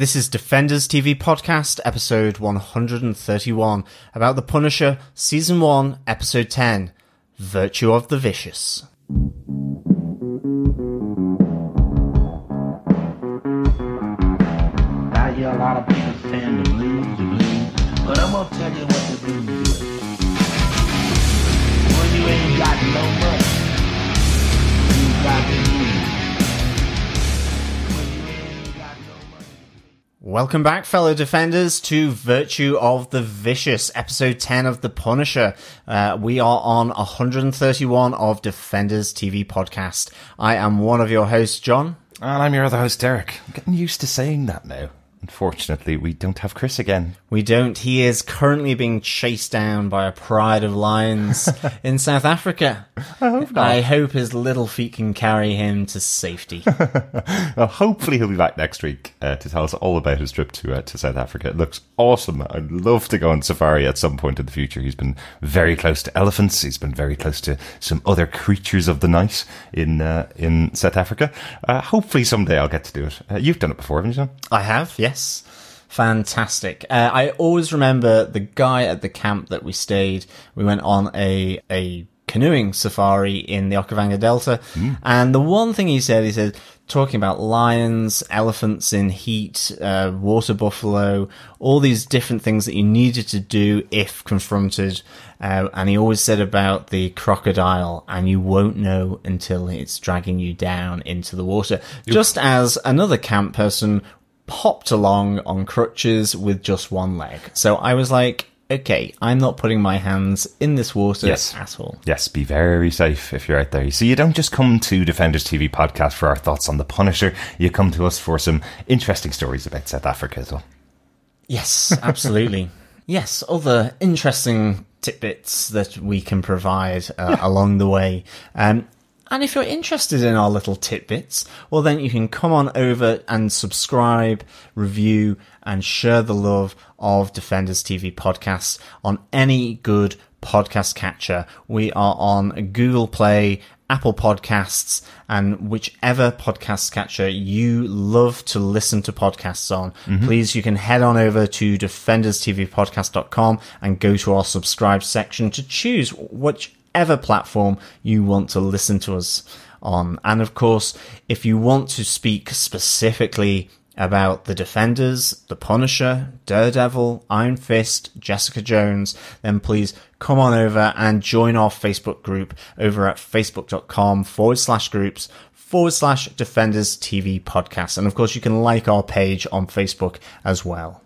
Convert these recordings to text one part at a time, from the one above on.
This is Defenders TV Podcast, episode 131, about The Punisher, season 1, episode 10 Virtue of the Vicious. I hear a lot of people saying the blues, the blues, but I'm gonna tell you what the blues is. When you ain't got no money, you got the blues. Welcome back, fellow defenders, to Virtue of the Vicious, episode 10 of The Punisher. Uh, we are on 131 of Defenders TV Podcast. I am one of your hosts, John. And I'm your other host, Derek. I'm getting used to saying that now. Unfortunately, we don't have Chris again. We don't. He is currently being chased down by a pride of lions in South Africa. I hope not. I hope his little feet can carry him to safety. Well, hopefully, he'll be back next week uh, to tell us all about his trip to uh, to South Africa. It looks awesome. I'd love to go on safari at some point in the future. He's been very close to elephants. He's been very close to some other creatures of the night in uh, in South Africa. Uh, hopefully, someday I'll get to do it. Uh, you've done it before, haven't you? I have, yes. Fantastic. Uh, I always remember the guy at the camp that we stayed. We went on a a canoeing safari in the Okavango Delta, and the one thing he said, he said, talking about lions, elephants in heat, uh, water buffalo, all these different things that you needed to do if confronted. Uh, and he always said about the crocodile, and you won't know until it's dragging you down into the water. Just as another camp person hopped along on crutches with just one leg. So I was like, okay, I'm not putting my hands in this water Yes. at all. Yes, be very safe if you're out there. So you don't just come to Defenders TV podcast for our thoughts on the Punisher. You come to us for some interesting stories about South Africa as well. Yes, absolutely. yes, other interesting tidbits that we can provide uh, along the way. Um, and if you're interested in our little tidbits, well, then you can come on over and subscribe, review, and share the love of Defenders TV podcasts on any good podcast catcher. We are on Google Play, Apple Podcasts, and whichever podcast catcher you love to listen to podcasts on. Mm-hmm. Please, you can head on over to defenderstvpodcast.com and go to our subscribe section to choose whichever platform you want to listen to us on. And of course, if you want to speak specifically about the Defenders, the Punisher, Daredevil, Iron Fist, Jessica Jones, then please come on over and join our Facebook group over at facebook.com forward slash groups forward slash Defenders TV podcast. And of course, you can like our page on Facebook as well.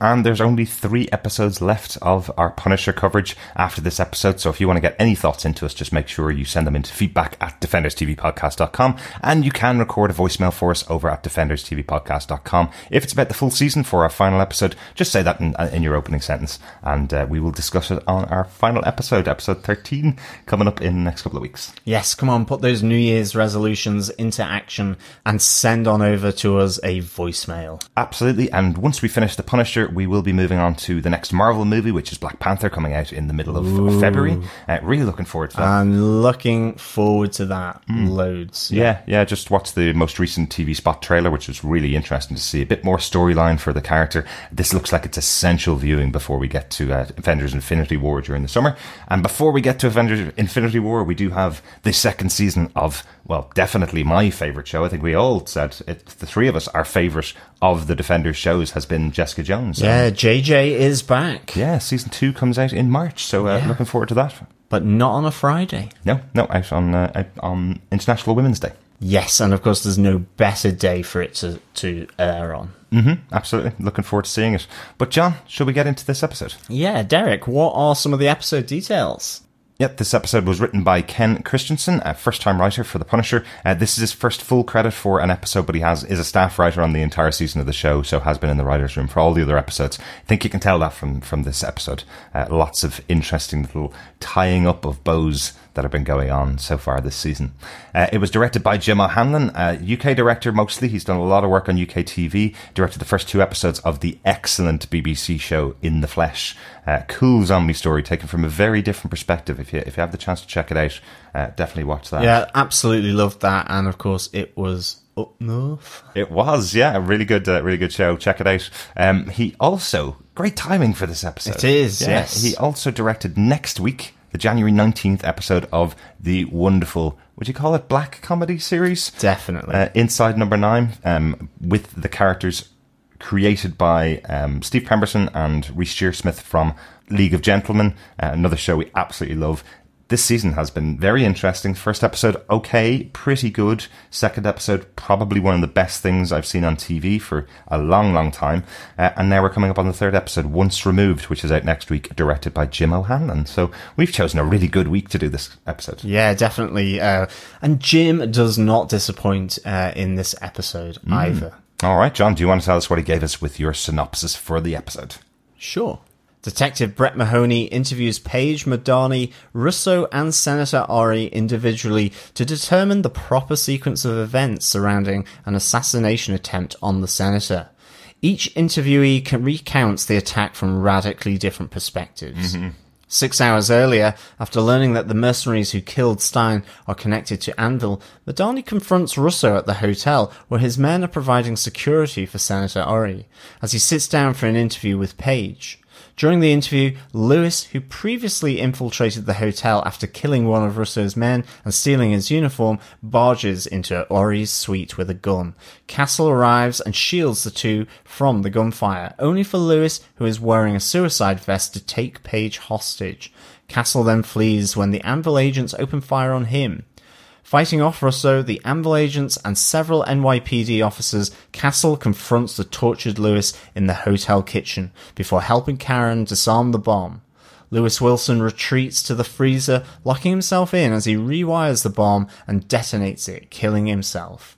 And there's only three episodes left of our Punisher coverage after this episode. So if you want to get any thoughts into us, just make sure you send them into feedback at defenderstvpodcast.com. And you can record a voicemail for us over at defenderstvpodcast.com. If it's about the full season for our final episode, just say that in, in your opening sentence and uh, we will discuss it on our final episode, episode 13, coming up in the next couple of weeks. Yes, come on, put those New Year's resolutions into action and send on over to us a voicemail. Absolutely. And once we finish The Punisher, we will be moving on to the next Marvel movie, which is Black Panther, coming out in the middle of of February. Uh, really looking forward to that. And looking forward to that loads. yeah, yeah. Just watch the most recent TV spot trailer, which was really interesting to see. A bit more storyline for the character. This looks like it's essential viewing before we get to uh, Avengers Infinity War during the summer. And before we get to Avengers Infinity War, we do have the second season of, well, definitely my favourite show. I think we all said, it, the three of us, our favourite of the Defenders shows has been Jessica Jones. Um, Yeah, JJ is back. yeah, season two comes out in March, so uh, Yeah. looking forward to that. But not on a Friday. No, no, out on uh, out on International Women's Day. Yes, and of course there's no better day for it to, to air on. Absolutely, looking forward to seeing it. But John, should we get into this episode? Yeah, Derek, what are some of the episode details? Yep, this episode was written by Ken Kristensen, a first-time writer for The Punisher. Uh, this is his first full credit for an episode, but he has is a staff writer on the entire season of the show, so has been in the writers' room for all the other episodes. I think you can tell that from from this episode. Uh, lots of interesting little tying up of bows that have been going on so far this season. Uh, it was directed by Jim O'Hanlon, a UK director mostly. He's done a lot of work on UK TV. Directed the first two episodes of the excellent BBC show In the Flesh. Uh, cool zombie story taken from a very different perspective. If you if you have the chance to check it out, uh, definitely watch that. Yeah, absolutely loved that, and of course it was up north. It was, yeah, a really good, uh, really good show. Check it out. Um, he also great timing for this episode. It is, Yeah, yes. He also directed next week the January nineteenth episode of the wonderful, would you call it black comedy series? Definitely. Uh, Inside Number Nine, um, with the characters created by um, Steve Pemberton and Reece Shearsmith from League of Gentlemen, uh, another show we absolutely love. This season has been very interesting. First episode, okay, pretty good. Second episode, probably one of the best things I've seen on TV for a long, long time. Uh, and now we're coming up on the third episode, Once Removed, which is out next week, directed by Jim O'Hanlon. So we've chosen a really good week to do this episode. Yeah, definitely. Uh, and Jim does not disappoint uh, in this episode either. All right, John, do you want to tell us what he gave us with your synopsis for the episode? Sure. Detective Brett Mahoney interviews Page, Madani, Russo, and Senator Ori individually to determine the proper sequence of events surrounding an assassination attempt on the senator. Each interviewee can recounts the attack from radically different perspectives. Mm-hmm. Six hours earlier, after learning that the mercenaries who killed Stein are connected to Anvil, Madani confronts Russo at the hotel where his men are providing security for Senator Ori, as he sits down for an interview with Page. During the interview, Lewis, who previously infiltrated the hotel after killing one of Russo's men and stealing his uniform, barges into Ori's suite with a gun. Castle arrives and shields the two from the gunfire, only for Lewis, who is wearing a suicide vest, to take Page hostage. Castle then flees when the Anvil agents open fire on him. Fighting off Russo, the Anvil agents, and several NYPD officers, Castle confronts the tortured Lewis in the hotel kitchen before helping Karen disarm the bomb. Lewis Wilson retreats to the freezer, locking himself in as he rewires the bomb and detonates it, killing himself.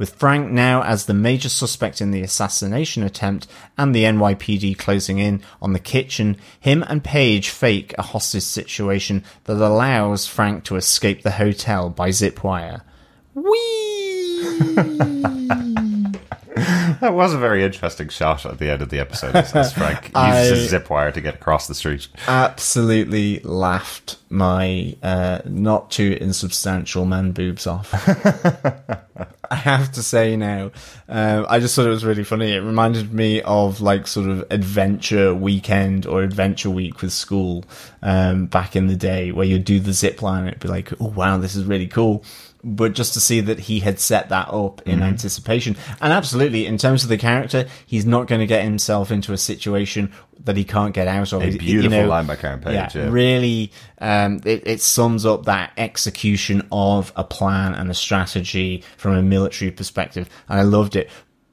With Frank now as the major suspect in the assassination attempt and the NYPD closing in on the kitchen, him and Page fake a hostage situation that allows Frank to escape the hotel by zip wire. Whee! That was a very interesting shot at the end of the episode as, Frank uses his zip wire to get across the street. Absolutely laughed my uh, not too insubstantial man boobs off. Have to say now, um, I just thought it was really funny. It reminded me of like sort of adventure weekend or adventure week with school um, back in the day, where you'd do the zip line. And it'd be like, oh wow, this is really cool. But just to see that he had set that up Mm-hmm. in anticipation, and absolutely in terms of the character, he's not going to get himself into a situation that he can't get out of. A You beautiful know, line by Page. yeah, yeah. really, um, it, it sums up that execution of a plan and a strategy from a military perspective, and I loved it.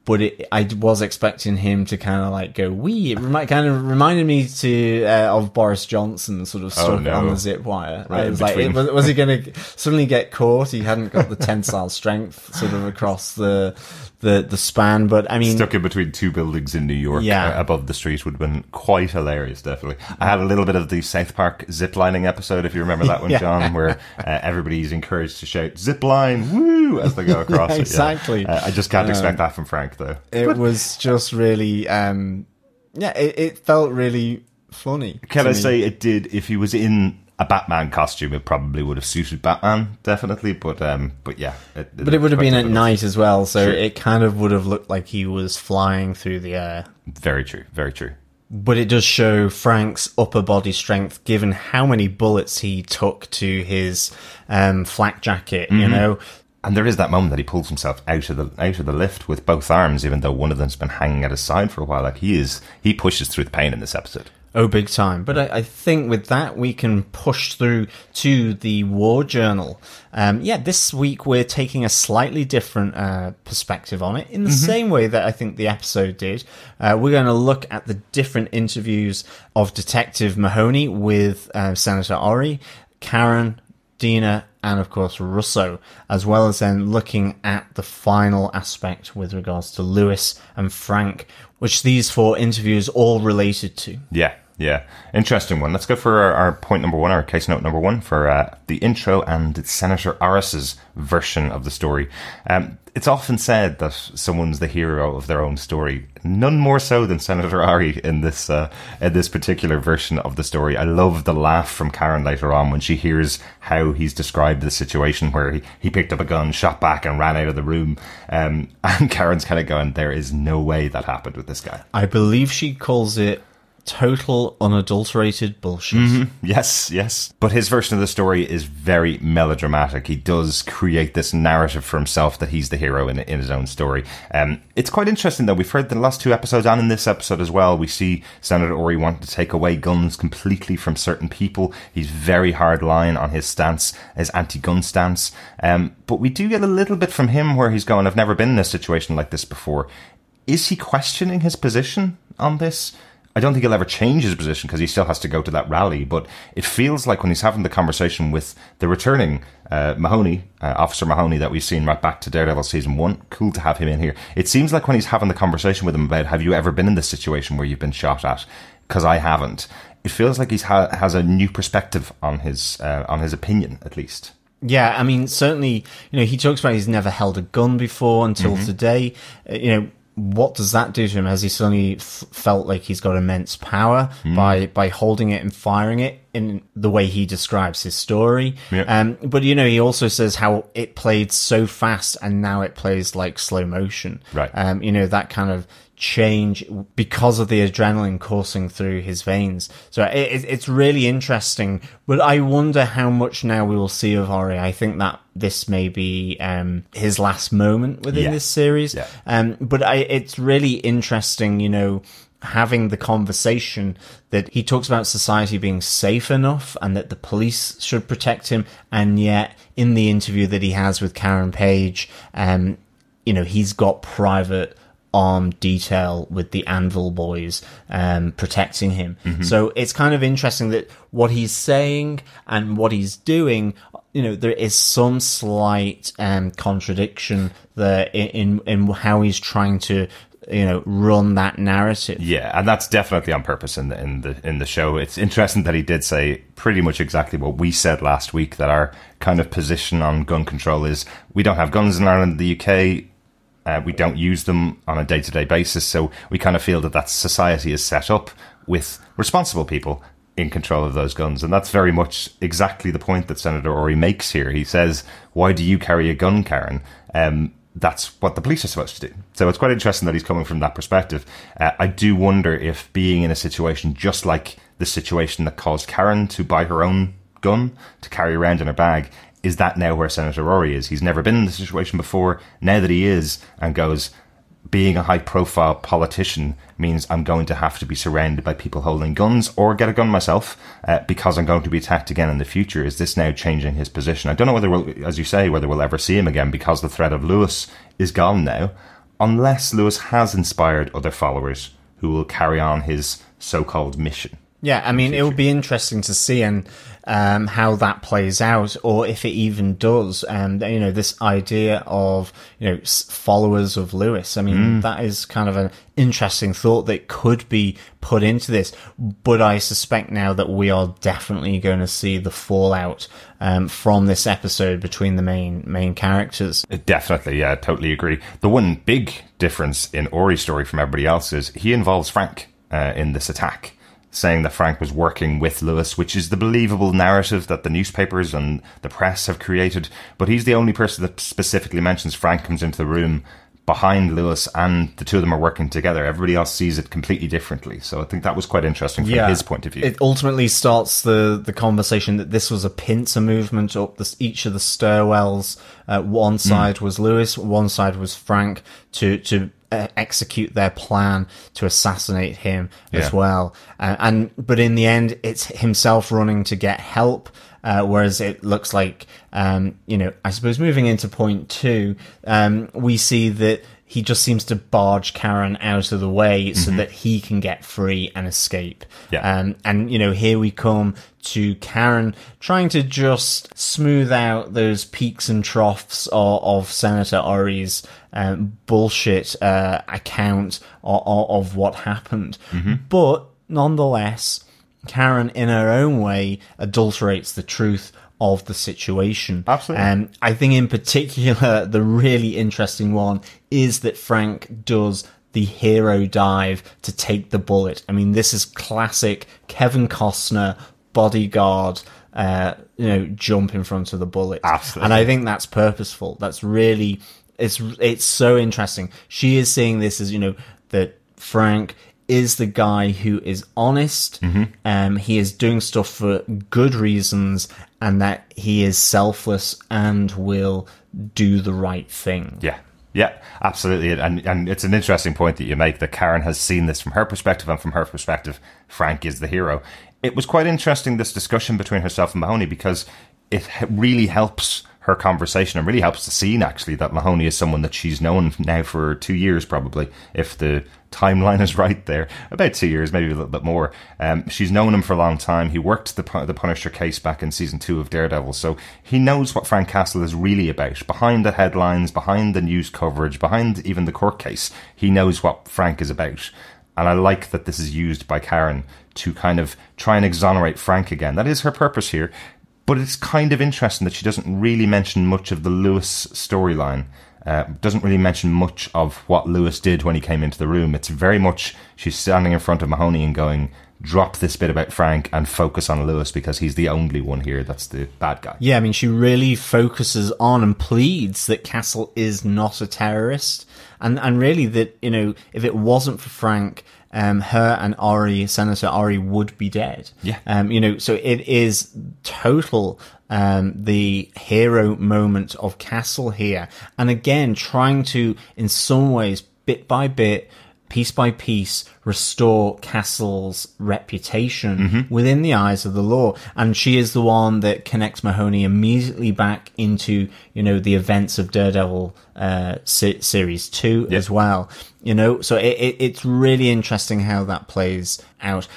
But it, I was expecting him to kind of like go wee. It remi- kind of reminded me to uh, of Boris Johnson sort of stuck Oh, no. on the zip wire. Right was like, between. was, was he going to suddenly get caught? He hadn't got the tensile strength sort of across the the the span. But I mean, Stuck in between two buildings in New York Yeah. uh, above the street would have been quite hilarious, definitely. I had a little bit of the South Park ziplining episode, if you remember that one, Yeah. John, where uh, everybody's encouraged to shout zipline, woo, as they go across it. yeah. exactly. Uh, I just can't expect that from Frank, though. it was just really um yeah it, it felt really funny Can I me. say it did? If he was in a Batman costume, it probably would have suited Batman, definitely. But um, but yeah, it, but it would have been at night as well so Sure. it kind of would have looked like he was flying through the air Very true, very true. but it does show Frank's upper body strength given how many bullets he took to his um flak jacket Mm-hmm. you know And there is that moment that he pulls himself out of the out of the lift with both arms, even though one of them's been hanging at his side for a while. Like he is, he pushes through the pain in this episode. Oh, big time. But I, I think with that, we can push through to the War Journal. Um, yeah, this week we're taking a slightly different uh, perspective on it, in the same way that I think the episode did. Uh, we're going to look at the different interviews of Detective Mahoney with uh, Senator Ori, Karen, Dina, and of course Russo, as well as then looking at the final aspect with regards to Lewis and Frank, which these four interviews all related to. Yeah, Yeah, interesting one. Let's go for our, our point number one, our case note number one for uh, the intro and Senator Aris's version of the story. Um, it's often said that someone's the hero of their own story. None more so than Senator Ori in this uh, in this particular version of the story. I love the laugh from Karen later on when she hears how he's described the situation where he, he picked up a gun, shot back, and ran out of the room. Um, and Karen's kind of going, "There is no way that happened with this guy." I believe she calls it total unadulterated bullshit. Yes, yes. But his version of the story is very melodramatic. He does create this narrative for himself that he's the hero in, in his own story. Um, it's quite interesting, though. We've heard the last two episodes and in this episode as well. We see Senator Ori want to take away guns completely from certain people. He's very hard line on his stance, his anti-gun stance. Um, but we do get a little bit from him where he's going, I've never been in a situation like this before. Is he questioning his position on this? I don't think he'll ever change his position because he still has to go to that rally. But it feels like when he's having the conversation with the returning uh, Mahoney, uh, Officer Mahoney, that we've seen right back to Daredevil season one. Cool to have him in here. It seems like when he's having the conversation with him about, have you ever been in this situation where you've been shot at? Because I haven't. It feels like he's ha- has a new perspective on his uh, on his opinion, at least. Yeah, I mean, certainly, you know, he talks about he's never held a gun before until today. Uh, you know, what does that do to him? Has he suddenly f- felt like he's got immense power hmm. by by holding it and firing it in the way he describes his story? Yeah. Um, but you know, he also says how it played so fast and now it plays like slow motion. Right. Um, you know, that kind of change because of the adrenaline coursing through his veins. So it, it, it's really interesting, but I wonder how much now we will see of Ori. I think that this may be um, his last moment within Yeah. this series. Yeah. Um, but I, it's really interesting, you know, having the conversation that he talks about society being safe enough and that the police should protect him. And yet in the interview that he has with Karen Page, um, you know, he's got private armed detail with the Anvil boys um, protecting him. So it's kind of interesting that what he's saying and what he's doing, you know, there is some slight um, contradiction there in, in in how he's trying to, you know, run that narrative. Yeah, and that's definitely on purpose in the in the in the show. It's interesting that he did say pretty much exactly what we said last week that our kind of position on gun control is we don't have guns in Ireland, the UK. Uh, we don't use them on a day to day basis, so we kind of feel that that society is set up with responsible people in control of those guns, and that's very much exactly the point that Senator Ori makes here. He says, "Why do you carry a gun, Karen?" Um, that's what the police are supposed to do. So it's quite interesting that he's coming from that perspective. Uh, I do wonder if being in a situation just like the situation that caused Karen to buy her own gun to carry around in her bag, is that now where Senator Ori is? He's never been in the situation before. Now that he is, and goes, being a high profile politician means I'm going to have to be surrounded by people holding guns or get a gun myself uh, because I'm going to be attacked again in the future. Is this now changing his position? I don't know whether we'll, as you say, whether we'll ever see him again because the threat of Lewis is gone now, unless Lewis has inspired other followers who will carry on his so called mission. Yeah, I mean, it will be interesting to see and um, how that plays out, or if it even does. And you know, this idea of you know followers of Lewis. I mean, that is kind of an interesting thought that could be put into this. But I suspect now that we are definitely going to see the fallout um, from this episode between the main main characters. Definitely, yeah, totally agree. The one big difference in Ori's story from everybody else is he involves Frank uh, in this attack, saying that Frank was working with Lewis, which is the believable narrative that the newspapers and the press have created. But he's the only person that specifically mentions Frank comes into the room behind Lewis and the two of them are working together. Everybody else sees it completely differently. So I think that was quite interesting from his point of view. It ultimately starts the, the conversation that this was a pincer movement up the, each of the stairwells. Uh, one side was Lewis, one side was Frank to to uh, execute their plan to assassinate him as well. Uh, and but in the end, it's himself running to get help. Uh, whereas it looks like, um, you know, I suppose moving into point two, um, we see that he just seems to barge Karen out of the way so that he can get free and escape. Yeah. Um, and, you know, here we come to Karen trying to just smooth out those peaks and troughs of, of Senator Ori's um, bullshit uh, account of, of what happened. But nonetheless, Karen, in her own way, adulterates the truth of the situation. Absolutely. Um, I think, in particular, the really interesting one is that Frank does the hero dive to take the bullet. I mean, this is classic Kevin Costner bodyguard. Uh, you know, jump in front of the bullet. Absolutely. And I think that's purposeful. That's really it's it's so interesting. She is seeing this as you know that Frank is the guy who is honest. Um, he is doing stuff for good reasons, and that he is selfless and will do the right thing. Yeah. Yeah, absolutely. And and it's an interesting point that you make that Karen has seen this from her perspective and from her perspective, Frank is the hero. It was quite interesting this discussion between herself and Mahoney because it really helps her conversation and really helps the scene actually that Mahoney is someone that she's known now for two years probably if the timeline is right there about two years maybe a little bit more um, she's known him for a long time he worked the, the Punisher case back in season two of Daredevil so he knows what Frank Castle is really about behind the headlines behind the news coverage behind even the court case he knows what Frank is about and I like that this is used by Karen to kind of try and exonerate Frank again. That is her purpose here. But it's kind of interesting that she doesn't really mention much of the Lewis storyline. Uh, doesn't really mention much of what Lewis did when he came into the room. It's very much she's standing in front of Mahoney and going, drop this bit about Frank and focus on Lewis because he's the only one here that's the bad guy. Yeah, I mean, she really focuses on and pleads that Castle is not a terrorist, and and really that you know if it wasn't for Frank, um, her and Ori, Senator Ori, would be dead. Yeah. um, you know, so it is total um, the hero moment of Castle here, and again trying to in some ways bit by bit. Piece by piece, restore Castle's reputation within the eyes of the law, and she is the one that connects Mahoney immediately back into you know the events of Daredevil uh, se- series two as well. You know, so it, it, it's really interesting how that plays out.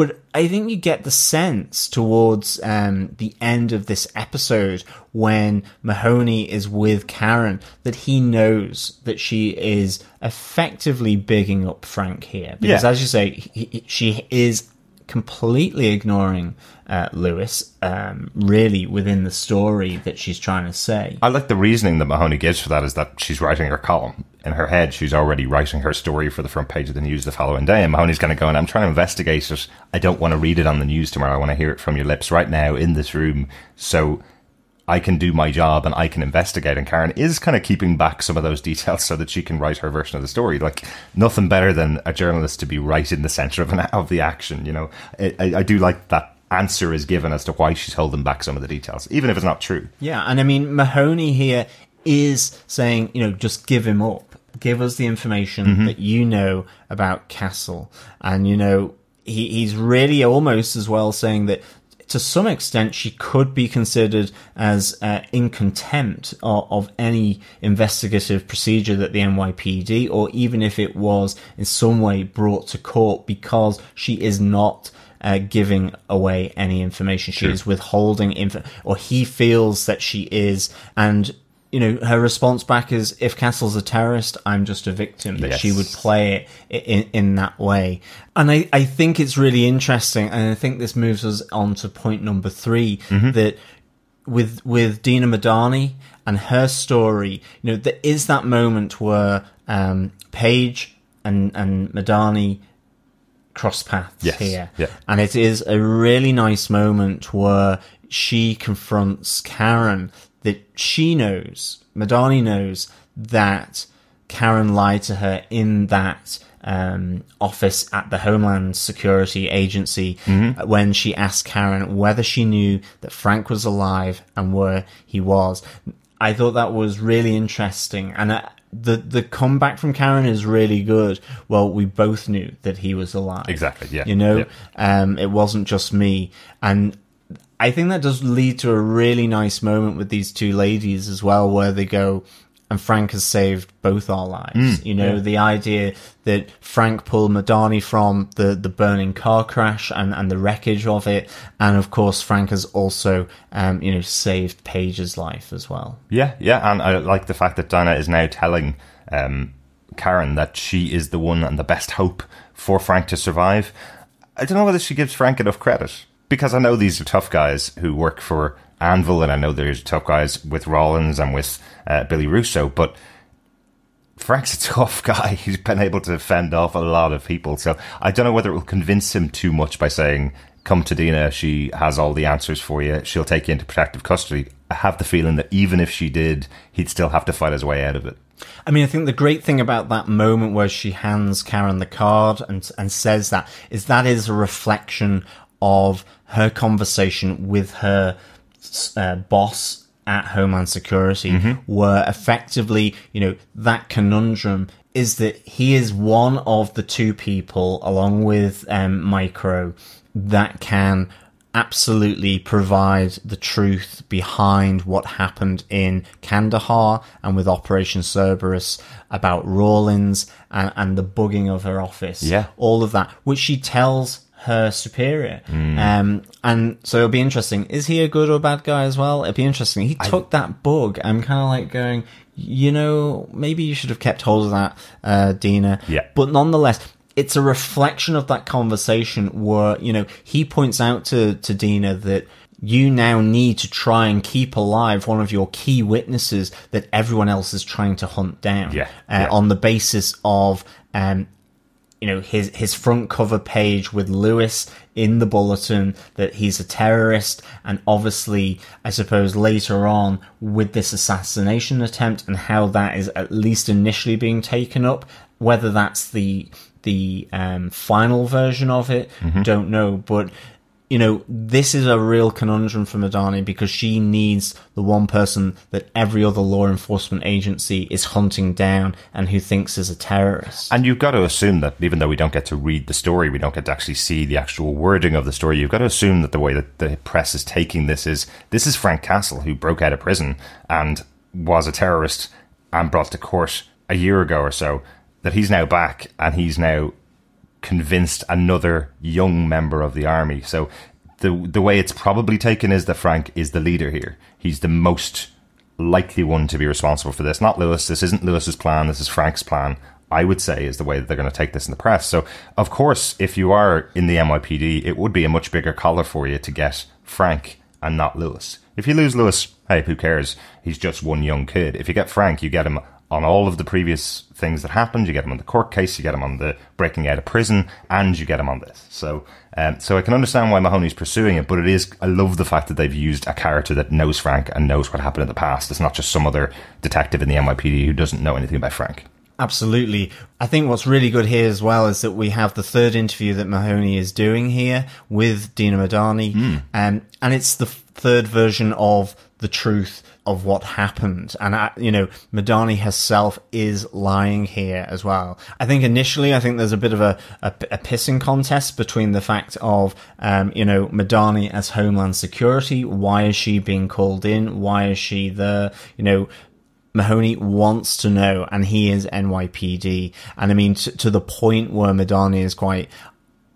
But I think you get the sense towards um, the end of this episode when Mahoney is with Karen that he knows that she is effectively bigging up Frank here. Because, Yeah. as you say, he, he- she is completely ignoring uh, Lewis, um, really, within the story that she's trying to say. I like the reasoning that Mahoney gives for that is that she's writing her column. In her head, she's already writing her story for the front page of the news the following day. And Mahoney's kind of going, I'm trying to investigate it. I don't want to read it on the news tomorrow. I want to hear it from your lips right now in this room. So I can do my job and I can investigate. And Karen is kind of keeping back some of those details so that she can write her version of the story. Like nothing better than a journalist to be right in the center of an, of the action. You know, I, I I do like that answer is given as to why she's holding back some of the details, even if it's not true. Yeah, and I mean Mahoney here is saying, you know, just give him up. Give us the information that you know about Castle. And you know, he he's really almost as well saying that to some extent she could be considered as uh, in contempt of, of any investigative procedure that the NYPD or even if it was in some way brought to court because she is not uh, giving away any information. She Sure. is withholding info, or he feels that she is. And, you know, her response back is, if Castle's a terrorist, I'm just a victim, that she would play it in, in that way. And I, I think it's really interesting. And I think this moves us on to point number 3 that with, with Dina Madani and her story, you know, there is that moment where, um, Page and, and Madani cross paths Yes, here. yeah. And it is a really nice moment where she confronts Karen that she knows, Madani knows that Karen lied to her in that um, office at the Homeland Security Agency Mm-hmm. when she asked Karen whether she knew that Frank was alive and where he was. I thought that was really interesting. And uh, the, the comeback from Karen is really good. Well, we both knew that he was alive. Exactly, yeah, You know, yeah. um, it wasn't just me. And I think that does lead to a really nice moment with these two ladies as well, where they go, and Frank has saved both our lives. Mm, you know, the idea that Frank pulled Madani from the, the burning car crash and, and the wreckage of it. And of course, Frank has also, um, you know, saved Page's life as well. Yeah, yeah, and I like the fact that Dina is now telling um, Karen that she is the one and the best hope for Frank to survive. I don't know whether she gives Frank enough credit because I know these are tough guys who work for Anvil, and I know there's tough guys with Rawlins and with uh, Billy Russo, but Frank's a tough guy. He's been able to fend off a lot of people. So I don't know whether it will convince him too much by saying, come to Dina. She has all the answers for you. She'll take you into protective custody. I have the feeling that even if she did, he'd still have to fight his way out of it. I mean, I think the great thing about that moment where she hands Karen the card and and says that is that is a reflection of her conversation with her uh, boss at Homeland Security, were effectively, you know, that conundrum is that he is one of the two people, along with um, Micro, that can absolutely provide the truth behind what happened in Kandahar and with Operation Cerberus about Rawlins and, and the bugging of her office. Yeah. All of that, which she tells her superior. Um, and so it'll be interesting. Is he a good or bad guy as well? It'll be interesting. He took that bug. I'm kind of like going, you know, maybe you should have kept hold of that, uh, Dina. Yeah. But nonetheless, it's a reflection of that conversation where, you know, he points out to, to Dina that you now need to try and keep alive one of your key witnesses that everyone else is trying to hunt down. Yeah, Uh, yeah. On the basis of, um, you know his his front cover page with Lewis in the bulletin that he's a terrorist. And obviously I suppose later on with this assassination attempt and how that is at least initially being taken up whether that's the the um, final version of it don't know. But you know, this is a real conundrum for Madani because she needs the one person that every other law enforcement agency is hunting down and who thinks is a terrorist. And you've got to assume that even though we don't get to read the story, we don't get to actually see the actual wording of the story, you've got to assume that the way that the press is taking this is this is Frank Castle who broke out of prison and was a terrorist and brought to court a year ago or so, that he's now back and he's now convinced another young member of the army. So the the way it's probably taken is that Frank is the leader here. He's the most likely one to be responsible for this. Not Lewis. This isn't Lewis's plan. This is Frank's plan. I would say is the way that they're going to take this in the press. So, of course, if you are in the NYPD, it would be a much bigger collar for you to get Frank and not Lewis. If you lose Lewis, hey, who cares? He's just one young kid. If you get Frank, you get him on all of the previous things that happened. You get him on the court case, you get him on the breaking out of prison, and you get him on this. So, um, so I can understand why Mahoney's pursuing it, but it is. I love the fact that they've used a character that knows Frank and knows what happened in the past. It's not just some other detective in the NYPD who doesn't know anything about Frank. Absolutely. I think what's really good here as well is that we have the third interview that Mahoney is doing here with Dina Madani. Um, and it's the third version of the truth of what happened. And, I, you know, Madani herself is lying here as well. I think initially, I think there's a bit of a, a, a pissing contest between the fact of, um, you know, Madani as Homeland Security. Why is she being called in? Why is she there? You know, Mahoney wants to know, and he is NYPD. And I mean, t- to the point where Madani is quite,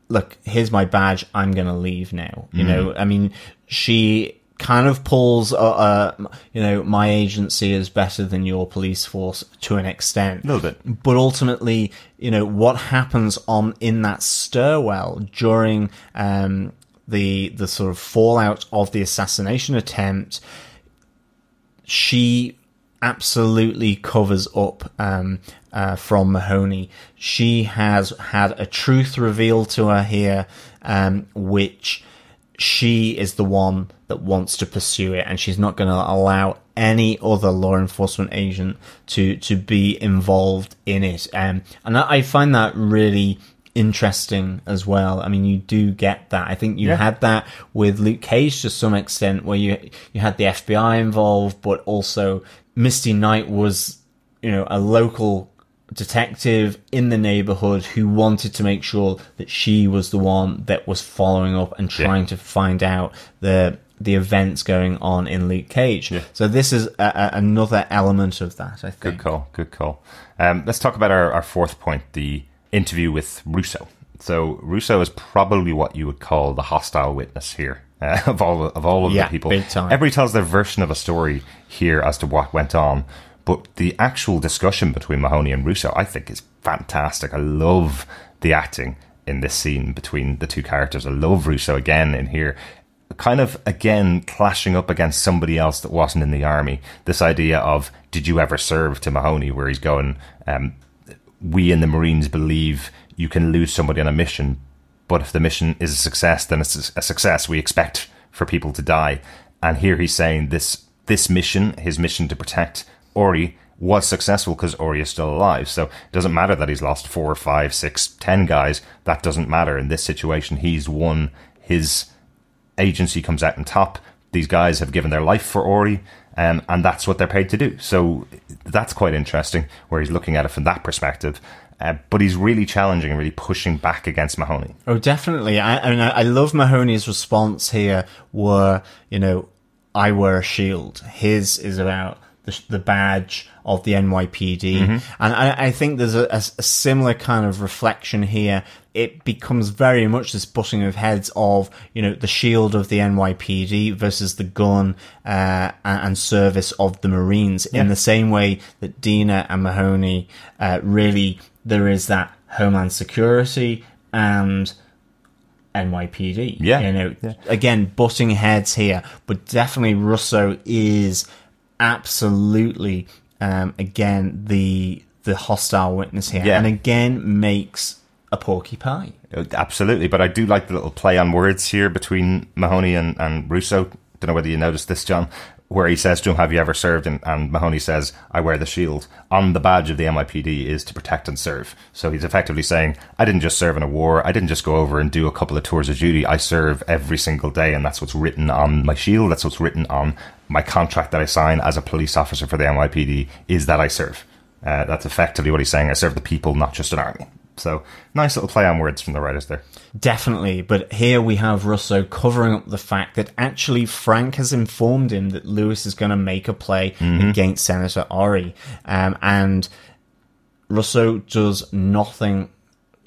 look, here's my badge, I'm going to leave now. You know, I mean, she kind of pulls, uh, uh, you know, my agency is better than your police force to an extent. A little bit. But ultimately, you know, what happens on in that stairwell during um, the the sort of fallout of the assassination attempt, she absolutely covers up um, uh, from Mahoney. She has had a truth revealed to her here, um, which she is the one that wants to pursue it, and she's not going to allow any other law enforcement agent to to be involved in it. Um, and I I find that really interesting as well. I mean, you do get that. I think you Yeah. had that with Luke Cage to some extent, where you you had the FBI involved, but also Misty Knight was you know a local detective in the neighborhood who wanted to make sure that she was the one that was following up and trying to find out the the events going on in Luke Cage. So this is a, a, another element of that. I think. Good call. Good call. Um, let's talk about our, our fourth point: the interview with Russo. So Russo is probably what you would call the hostile witness here uh, of all of all of Yeah, the people. big time. Everybody tells their version of a story here as to what went on, but the actual discussion between Mahoney and Russo, I think, is fantastic. I love the acting. in this scene between the two characters. I love Russo again in here. Kind of again clashing up against somebody else that wasn't in the army. This idea of did you ever serve to Mahoney, where he's going, um, we in the Marines believe you can lose somebody on a mission, but if the mission is a success, then it's a success. We expect for people to die. And here he's saying this this mission, his mission to protect Ori, was successful because Ori is still alive. So it doesn't matter that he's lost four, five, six, ten guys. That doesn't matter in this situation. He's won. His agency comes out on top. These guys have given their life for Ori, um, and that's what they're paid to do. So that's quite interesting, where he's looking at it from that perspective. Uh, but he's really challenging and really pushing back against Mahoney. Oh, definitely. I, I mean, I love Mahoney's response here, where you know, I wear a shield. His is about the, the badge of the NYPD, and I, I think there's a, a, a similar kind of reflection here. It becomes very much this butting of heads of you know the shield of the NYPD versus the gun uh, and, and service of the Marines. In the same way that Dina and Mahoney uh, really there is that Homeland Security and NYPD. Yeah. You know, again, butting heads here, but definitely Russo is absolutely, um, again, the, the hostile witness here. Yeah. And again, makes a porky pie. Absolutely, but I do like the little play on words here between Mahoney and, and Russo. Don't know whether you noticed this, John, where he says to him, Have you ever served? And, and Mahoney says, I wear the shield. On the badge of the NYPD is to protect and serve. So he's effectively saying, I didn't just serve in a war. I didn't just go over and do a couple of tours of duty. I serve every single day, and that's what's written on my shield. That's what's written on my contract that I sign as a police officer for the NYPD is that I serve. Uh, that's effectively what he's saying. I serve the people, not just an army. So nice little play on words from the writers there. Definitely, but here we have Russo covering up the fact that actually Frank has informed him that Lewis is going to make a play against Senator Ori, um, and Russo does nothing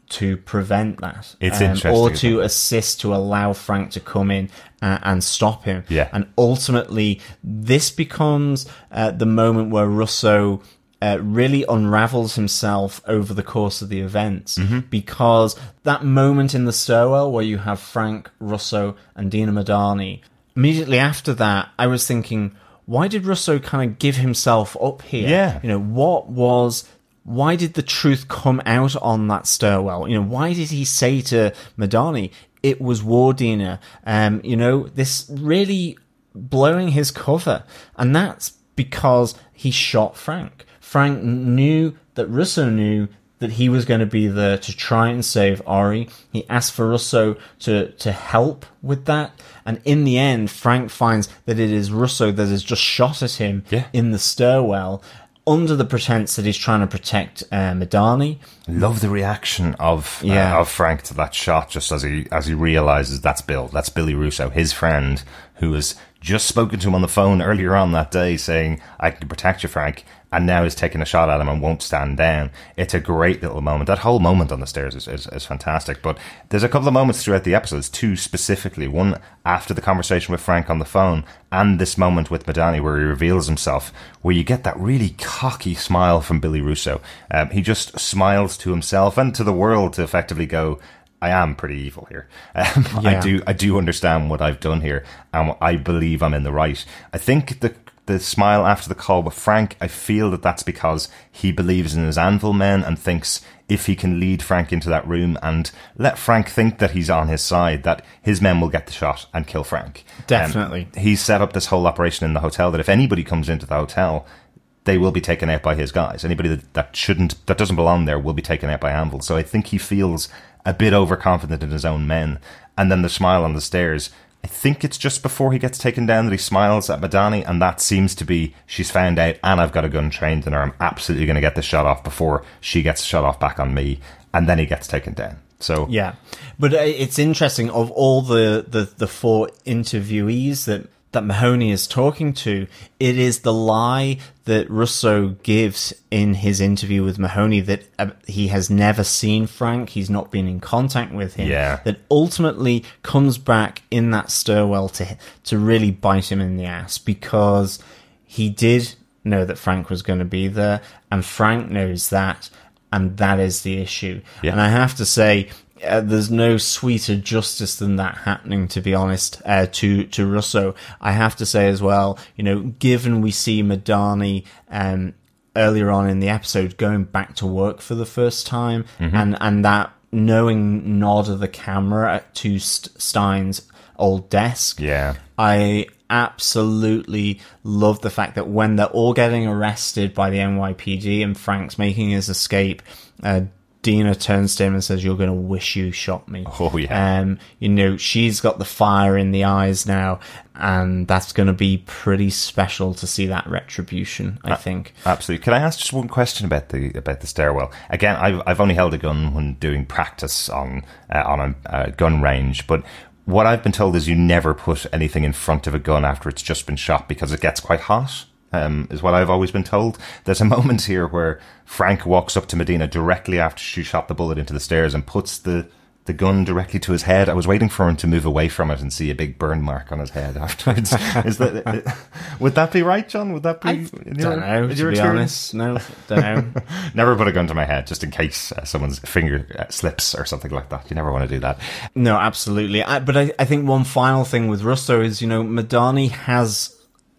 to prevent that, It's um, interesting, or to assist to allow Frank to come in uh, and stop him. Yeah. and ultimately, this becomes uh, the moment where Russo uh, really unravels himself over the course of the events because that moment in the stairwell where you have Frank Russo and Dina Madani. Immediately after that, I was thinking, why did Russo kind of give himself up here? Yeah. You know, what was why did the truth come out on that stairwell? You know, why did he say to Madani, it was Wardina? Um, you know, this really blowing his cover. And that's because he shot Frank. Frank knew that Russo knew that he was going to be there to try and save Ori. He asked for Russo to, to help with that. And in the end, Frank finds that it is Russo that has just shot at him Yeah. in the stairwell under the pretense that he's trying to protect uh, Madani. Love the reaction of uh, Yeah. of Frank to that shot, just as he as he realizes that's Bill, that's Billy Russo, his friend, who has just spoken to him on the phone earlier on that day, saying, "I can protect you, Frank," and now is taking a shot at him and won't stand down. It's a great little moment. That whole moment on the stairs is, is, is fantastic. But there's a couple of moments throughout the episodes, two specifically. One after the conversation with Frank on the phone, and this moment with Madani where he reveals himself, where you get that really cocky smile from Billy Russo. Um, he just smiles to himself and to the world to effectively go. I am pretty evil here. Um, I do I do understand what I've done here, and I believe I'm in the right. I think the the smile after the call with Frank, I feel that that's because he believes in his anvil men and thinks if he can lead Frank into that room and let Frank think that he's on his side, that his men will get the shot and kill Frank. Definitely. Um, he's set up this whole operation in the hotel that if anybody comes into the hotel, they will be taken out by his guys. Anybody that, that shouldn't, that doesn't belong there will be taken out by Anvil. So I think he feels a bit overconfident in his own men. And then the smile on the stairs, I think it's just before he gets taken down that he smiles at Madani, and that seems to be she's found out, and I've got a gun trained in her. I'm absolutely going to get this shot off before she gets shot off back on me, and then he gets taken down. So Yeah, but uh, it's interesting. Of all the, the, the four interviewees that that Mahoney is talking to, it is the lie that Russo gives in his interview with Mahoney that uh, he has never seen Frank, he's not been in contact with him. Yeah. That ultimately comes back in that stairwell to to really bite him in the ass because he did know that Frank was going to be there, and Frank knows that, and that is the issue. Yeah. And I have to say, uh, there's no sweeter justice than that happening. To be honest, uh, to to Russo, I have to say as well. You know, given we see Madani um, earlier on in the episode going back to work for the first time, and and that knowing nod of the camera to St- Stein's old desk, Yeah. I absolutely love the fact that when they're all getting arrested by the NYPD and Frank's making his escape, uh, Dina turns to him and says, "You're going to wish you shot me." Oh, yeah. Um, you know, she's got the fire in the eyes now, and that's going to be pretty special to see that retribution. I think. Absolutely. Can I ask just one question about the about the stairwell? Again, I've I've only held a gun when doing practice on uh, on a uh, gun range, but what I've been told is you never put anything in front of a gun after it's just been shot because it gets quite hot. Um, is what I've always been told. There's a moment here where Frank walks up to Medina directly after she shot the bullet into the stairs and puts the the gun directly to his head. I was waiting for him to move away from it and see a big burn mark on his head afterwards. Is that would that be right, John? Would that be? your- Don't know. To your be experience? honest, no, don't know. Never put a gun to my head just in case uh, someone's finger uh, slips or something like that. You never want to do that. No, absolutely. I, but I, I think one final thing with Russo is, you know, Madani has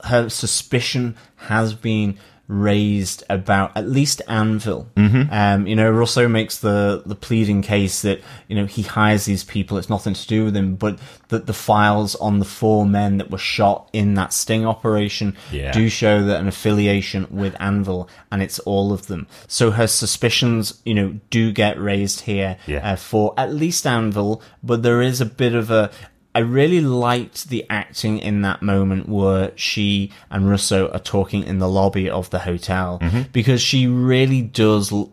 her suspicion has been raised about at least Anvil. Mm-hmm. Um, you know, Russo makes the the pleading case that you know he hires these people; it's nothing to do with him, but that the files on the four men that were shot in that sting operation Yeah. do show that an affiliation with Anvil, and it's all of them. So her suspicions, you know, do get raised here Yeah. uh, for at least Anvil, but there is a bit of a. I really liked the acting in that moment where she and Russo are talking in the lobby of the hotel mm-hmm. because she really does l-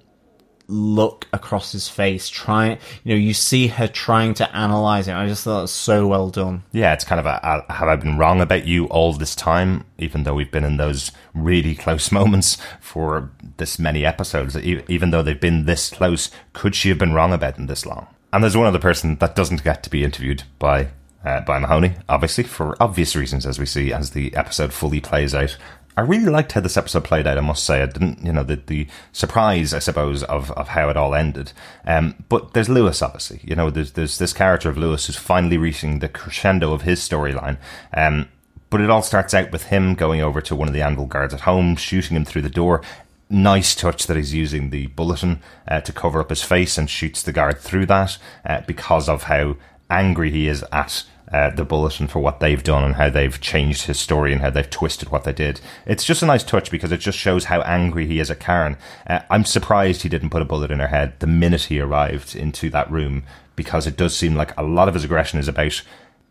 look across his face, trying. You know, you see her trying to analyze it. I just thought it was so well done. Yeah, it's kind of a, a have I been wrong about you all this time? Even though we've been in those really close moments for this many episodes, even though they've been this close, could she have been wrong about them this long? And there's one other person that doesn't get to be interviewed by uh, by Mahoney, obviously for obvious reasons, as we see as the episode fully plays out. I really liked how this episode played out. I must say, I didn't, you know, the the surprise, I suppose, of, of how it all ended. Um, but there's Lewis, obviously. You know, there's there's this character of Lewis who's finally reaching the crescendo of his storyline. Um, but it all starts out with him going over to one of the Anvil guards at home, shooting him through the door. Nice touch that he's using the bulletin uh, to cover up his face and shoots the guard through that uh, because of how angry he is at uh, the bulletin for what they've done and how they've changed his story and how they've twisted what they did. It's just a nice touch because it just shows how angry he is at Karen. Uh, I'm surprised he didn't put a bullet in her head the minute he arrived into that room because it does seem like a lot of his aggression is about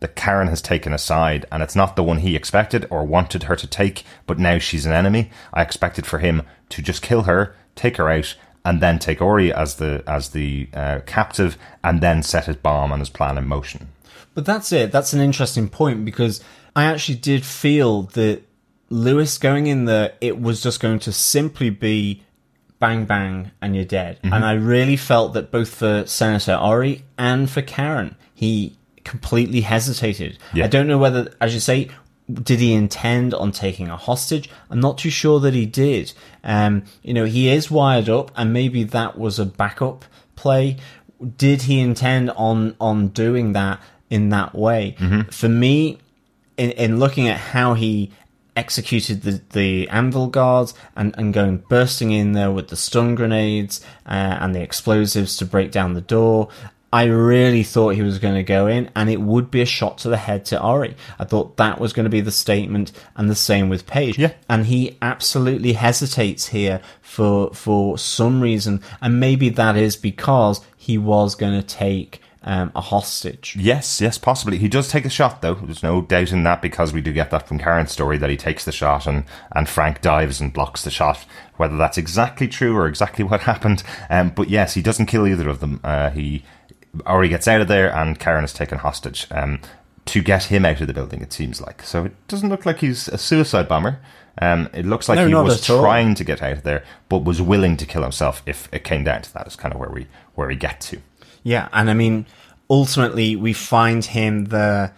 that Karen has taken a side and it's not the one he expected or wanted her to take, but now she's an enemy. I expected for him to just kill her, take her out, and then take Ori as the as the uh, captive, and then set his bomb and his plan in motion. But that's it. That's an interesting point because I actually did feel that Lewis going in there, it was just going to simply be bang bang and you're dead. Mm-hmm. And I really felt that both for Senator Ori and for Karen, he completely hesitated. Yeah. I don't know whether, as you say, did he intend on taking a hostage? I'm not too sure that he did. Um, you know, he is wired up, and maybe that was a backup play. Did he intend on on doing that in that way? For me, in, in looking at how he executed the, the anvil guards and, and going bursting in there with the stun grenades uh, and the explosives to break down the door. I really thought he was going to go in and it would be a shot to the head to Ori. I thought that was going to be the statement and the same with Page. Yeah. And he absolutely hesitates here for for some reason and maybe that is because he was going to take um, a hostage. Yes, yes, possibly. He does take a shot, though. There's no doubt in that because we do get that from Karen's story that he takes the shot and, and Frank dives and blocks the shot. Whether that's exactly true or exactly what happened, um, but yes, he doesn't kill either of them. Uh, he already gets out of there, and Karen is taken hostage um, to get him out of the building. It seems like so. It doesn't look like he's a suicide bomber. Um, it looks like No, he was at all. trying to get out of there, but was willing to kill himself if it came down to that. Is kind of where we where we get to. Yeah, and I mean, ultimately, we find him there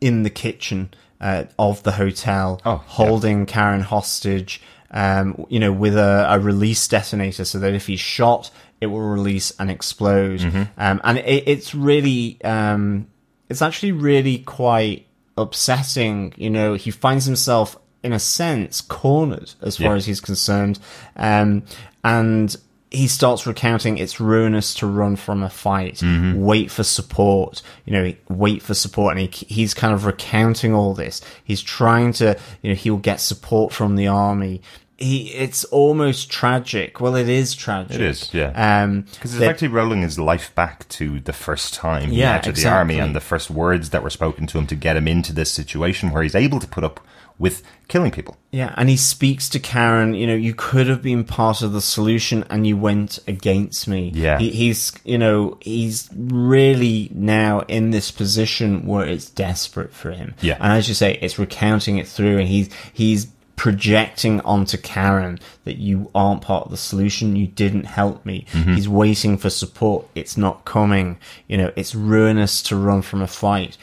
in the kitchen uh, of the hotel, Oh, yeah. holding Karen hostage. Um, you know, with a, a release detonator, so that if he's shot, it will release and explode. Um, and it, it's really, um, it's actually really quite upsetting. You know, he finds himself, in a sense, cornered as far Yeah. as he's concerned. Um, and he starts recounting it's ruinous to run from a fight, wait for support, you know, wait for support. And he, he's kind of recounting all this. He's trying to, you know, he'll get support from the army. He, it's almost tragic. Well, it is tragic. It is, yeah. Um, Because it's effectively rolling his life back to the first time he Yeah, entered the army and the first words that were spoken to him to get him into this situation where he's able to put up with killing people. Yeah, and he speaks to Karen. You know, you could have been part of the solution, and you went against me. Yeah. he, he's you know he's really now in this position where it's desperate for him. Yeah. and as you say, it's recounting it through, and he's he's projecting onto Karen that you aren't part of the solution. You didn't help me. Mm-hmm. He's waiting for support. It's not coming. You know, it's ruinous to run from a fight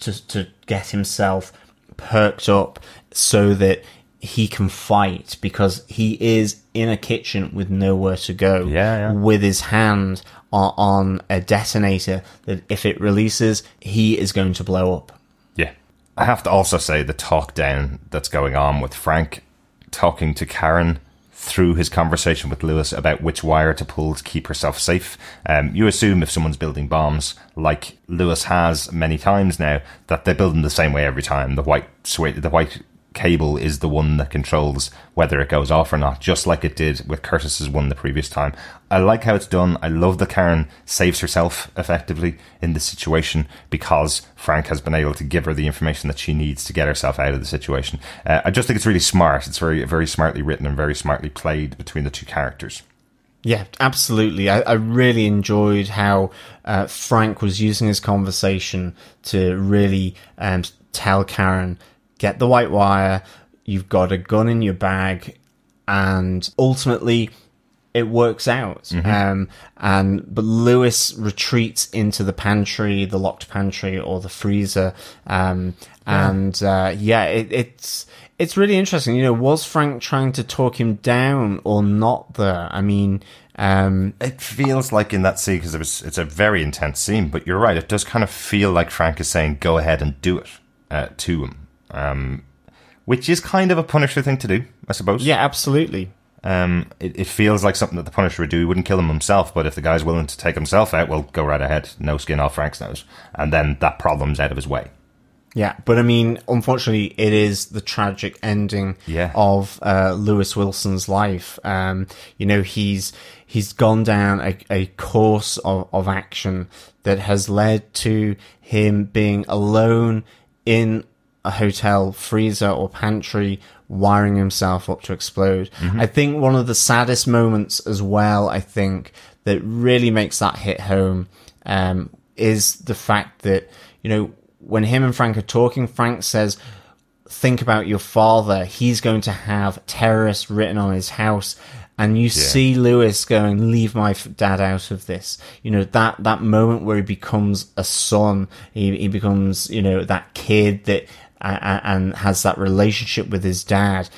to to get himself perked up so that he can fight because he is in a kitchen with nowhere to go Yeah, yeah. with his hand on, a detonator that if it releases he is going to blow up Yeah. I have to also say the talk down that's going on with Frank talking to Karen through his conversation with Lewis about which wire to pull to keep herself safe. Um, you assume if someone's building bombs, like Lewis has many times now, that they build them the same way every time. The white the white cable is the one that controls whether it goes off or not, just like it did with Curtis's one the previous time. I like how it's done. I love that Karen saves herself effectively in this situation because Frank has been able to give her the information that she needs to get herself out of the situation. Uh, I just think it's really smart. It's very, very smartly written and very smartly played between the two characters. Yeah, absolutely. I, I really enjoyed how uh, Frank was using his conversation to really um, tell Karen, get the white wire, you've got a gun in your bag, and ultimately it works out. Um, and but Lewis retreats into the pantry, the locked pantry or the freezer. Um, and uh, yeah, it, it's it's really interesting. You know, was Frank trying to talk him down or not? There, I mean, um, It feels like in that scene because it was it's a very intense scene, but you're right. It does kind of feel like Frank is saying, "Go ahead and do it" uh, to him, um, which is kind of a Punisher thing to do, I suppose. yeah, absolutely. Um, it, it feels like something that the Punisher would do. He wouldn't kill him himself, but if the guy's willing to take himself out, well, go right ahead. No skin off Frank's nose, and then that problem's out of his way. Yeah, but I mean, unfortunately, it is the tragic ending Yeah. of uh, Lewis Wilson's life. Um, you know, he's he's gone down a, a course of, of action that has led to him being alone in a hotel freezer or pantry, wiring himself up to explode. I think one of the saddest moments as well, I think, that really makes that hit home um, is the fact that, you know, when him and Frank are talking, Frank says, think about your father. He's going to have terrorists written on his house. And you see Lewis going, leave my dad out of this. You know, that, that moment where he becomes a son, he, he becomes, you know, that kid that, uh, and has that relationship with his dad.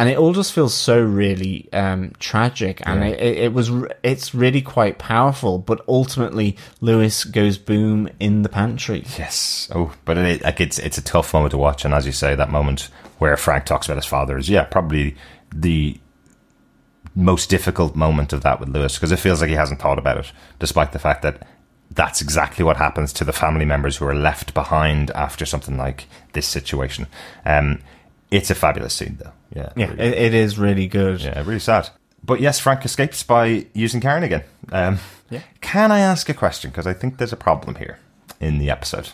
And it all just feels so really um, tragic, and it, it, it was it's really quite powerful. But ultimately, Lewis goes boom in the pantry. Yes. Oh, but it, like it's it's a tough moment to watch, and as you say, that moment where Frank talks about his father is yeah probably the most difficult moment of that with Lewis because it feels like he hasn't thought about it, despite the fact that that's exactly what happens to the family members who are left behind after something like this situation. Um, it's a fabulous scene, though. Yeah, Yeah, really. it, it is really good. Yeah, really sad. But yes, Frank escapes by using Karen again. Um, Yeah. Can I ask a question? Because I think there's a problem here in the episode.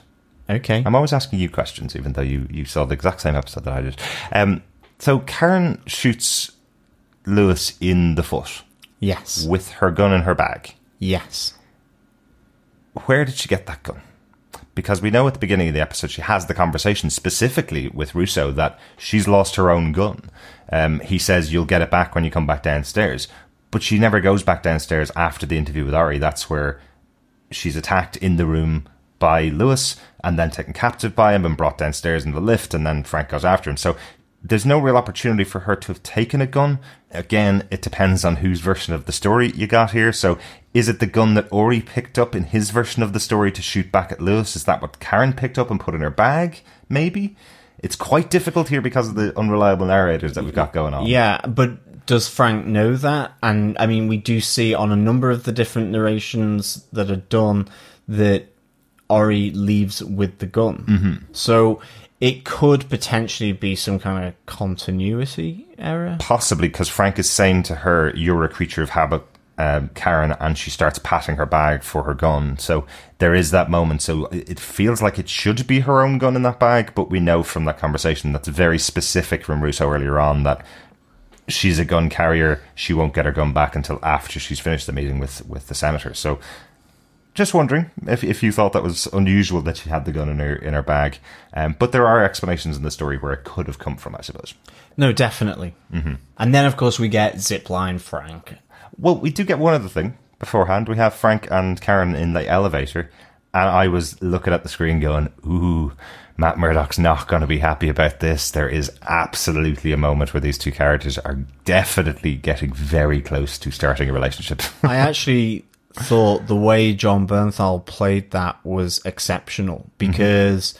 Okay. I'm always asking you questions, even though you, you saw the exact same episode that I did. Um, so Karen shoots Lewis in the foot yes. with her gun in her bag. Yes. Where did she get that gun? Because we know at the beginning of the episode she has the conversation specifically with Russo that she's lost her own gun. Um, he says you'll get it back when you come back downstairs, but she never goes back downstairs after the interview with Ori. That's where she's attacked in the room by Lewis and then taken captive by him and brought downstairs in the lift, and then Frank goes after him. So there's no real opportunity for her to have taken a gun. Again, it depends on whose version of the story you got here. So, is it the gun that Ori picked up in his version of the story to shoot back at Lewis? Is that what Karen picked up and put in her bag? Maybe. It's quite difficult here because of the unreliable narrators that we've got going on. Yeah, but does Frank know that? And I mean, we do see on a number of the different narrations that are done that Ori leaves with the gun. Mm-hmm. So it could potentially be some kind of continuity error. Possibly because Frank is saying to her, You're a creature of habit, um, Karen, and she starts patting her bag for her gun. So there is that moment. So it feels like it should be her own gun in that bag, but we know from that conversation that's very specific from Russo earlier on that she's a gun carrier. She won't get her gun back until after she's finished the meeting with, with the senator. So just wondering if, if you thought that was unusual that she had the gun in her in her bag. Um, but there are explanations in the story where it could have come from, I suppose. No, definitely. Mm-hmm. And then, of course, we get Zipline Frank. Well, we do get one other thing beforehand. We have Frank and Karen in the elevator, and I was looking at the screen going, "Ooh." Matt Murdock's not going to be happy about this. There is absolutely a moment where these two characters are definitely getting very close to starting a relationship. I actually thought the way Jon Bernthal played that was exceptional mm-hmm. because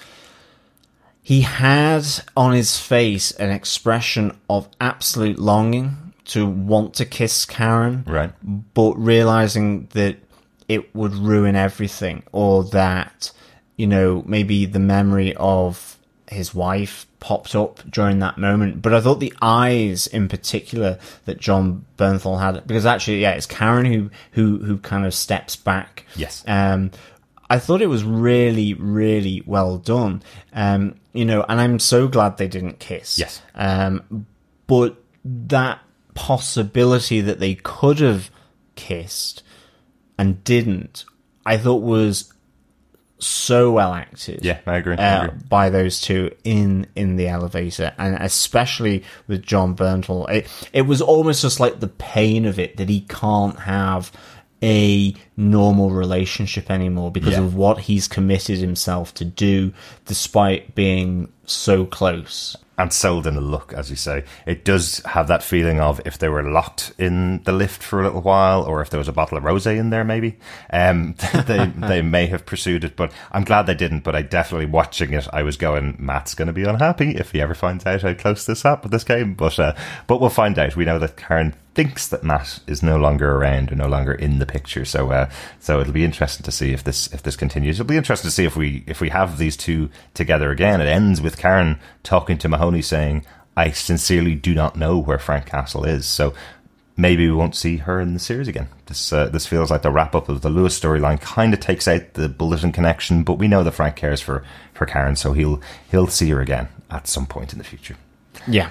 he had on his face an expression of absolute longing to want to kiss Karen, Right. But realizing that it would ruin everything, or that you know maybe the memory of his wife popped up during that moment. But I thought the eyes in particular that Jon Bernthal had, because actually, yeah, it's Karen who who who kind of steps back. Yes. Um, I thought it was really, really well done. Um, you know, and I'm so glad they didn't kiss. Yes. Um, but that possibility that they could have kissed and didn't, I thought was so well acted. Yeah, I agree. I Uh, agree. by those two in in the elevator, and especially with Jon Bernthal, it it was almost just like the pain of it that he can't have a normal relationship anymore because Yeah. of what he's committed himself to do, despite being so close. And sold in a look, as you say. It does have that feeling of if they were locked in the lift for a little while, or if there was a bottle of rosé in there, maybe um, they they may have pursued it. But I'm glad they didn't. But I definitely watching it, I was going, Matt's going to be unhappy if he ever finds out how close this up with this game. But uh, but we'll find out. We know that Karen thinks that Matt is no longer around or no longer in the picture. So uh, so it'll be interesting to see if this if this continues. It'll be interesting to see if we if we have these two together again. It ends with Karen talking to Mahoney saying, "I sincerely do not know where Frank Castle is." So maybe we won't see her in the series again. This uh, this feels like the wrap up of the Lewis storyline. Kind of takes out the Bulletin connection, but we know that Frank cares for for Karen, so he'll he'll see her again at some point in the future. Yeah.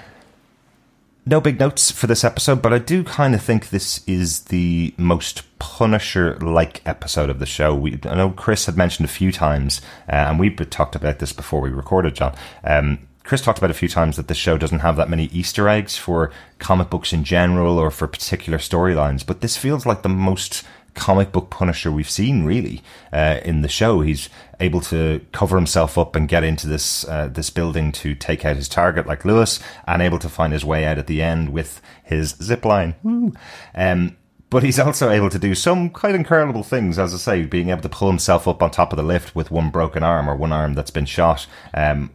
No big notes for this episode, but I do kind of think this is the most Punisher like episode of the show. We, I know Chris had mentioned a few times, uh, and we talked about this before we recorded, John. Um, Chris talked about a few times that the show doesn't have that many Easter eggs for comic books in general or for particular storylines, but this feels like the most comic book Punisher we've seen really uh, in the show. He's able to cover himself up and get into this uh, this building to take out his target like Lewis, and able to find his way out at the end with his zip line. Um, but he's also able to do some quite incredible things, as I say, being able to pull himself up on top of the lift with one broken arm or one arm that's been shot. Um,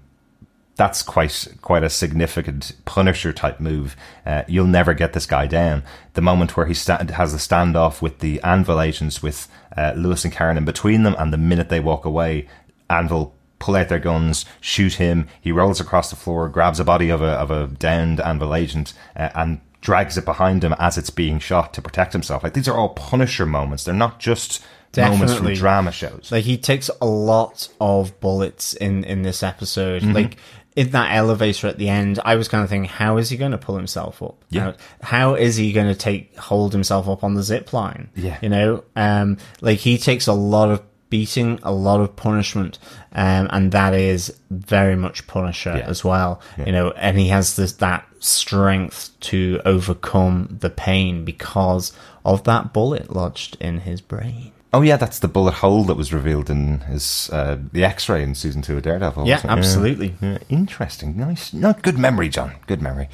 that's quite quite a significant Punisher type move. Uh, you'll never get this guy down. The moment where he sta- has a standoff with the Anvil agents, with uh, Lewis and Karen in between them, and the minute they walk away, Anvil pull out their guns, shoot him. He rolls across the floor, grabs a body of a of a downed Anvil agent, uh, and drags it behind him as it's being shot to protect himself. Like these are all Punisher moments. They're not just moments from drama shows. Like he takes a lot of bullets in in this episode. Mm-hmm. Like in that elevator at the end, I was kind of thinking, how is he going to pull himself up? Yeah. How, how is he going to take hold himself up on the zip line? Yeah. You know, um, like he takes a lot of beating, a lot of punishment, um, and that is very much Punisher Yeah. as well. Yeah. You know, and he has this that strength to overcome the pain because of that bullet lodged in his brain. Oh yeah, that's the bullet hole that was revealed in his uh, the X-ray in season two of Daredevil. Yeah, absolutely. Yeah, interesting, nice, no, good memory, John. Good memory.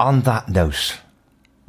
On that note,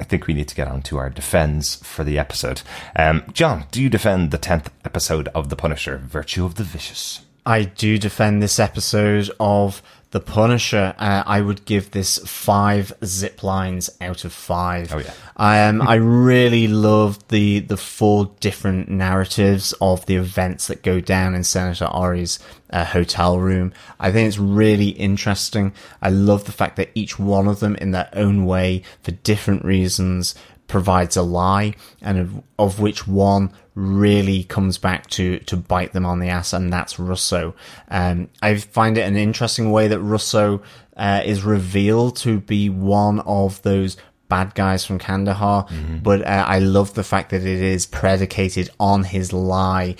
I think we need to get on to our defends for the episode. Um, John, do you defend the tenth episode of The Punisher, Virtue of the Vicious? I do defend this episode of The Punisher. Uh, I would give this five zip lines out of five. Oh, yeah. Um, I really love the the four different narratives of the events that go down in Senator Ori's uh, hotel room. I think it's really interesting. I love the fact that each one of them, in their own way, for different reasons, provides a lie, and of, of which one really comes back to to bite them on the ass, and that's Russo. Um, I find it an interesting way that Russo uh, is revealed to be one of those bad guys from Kandahar, but uh, I love the fact that it is predicated on his lie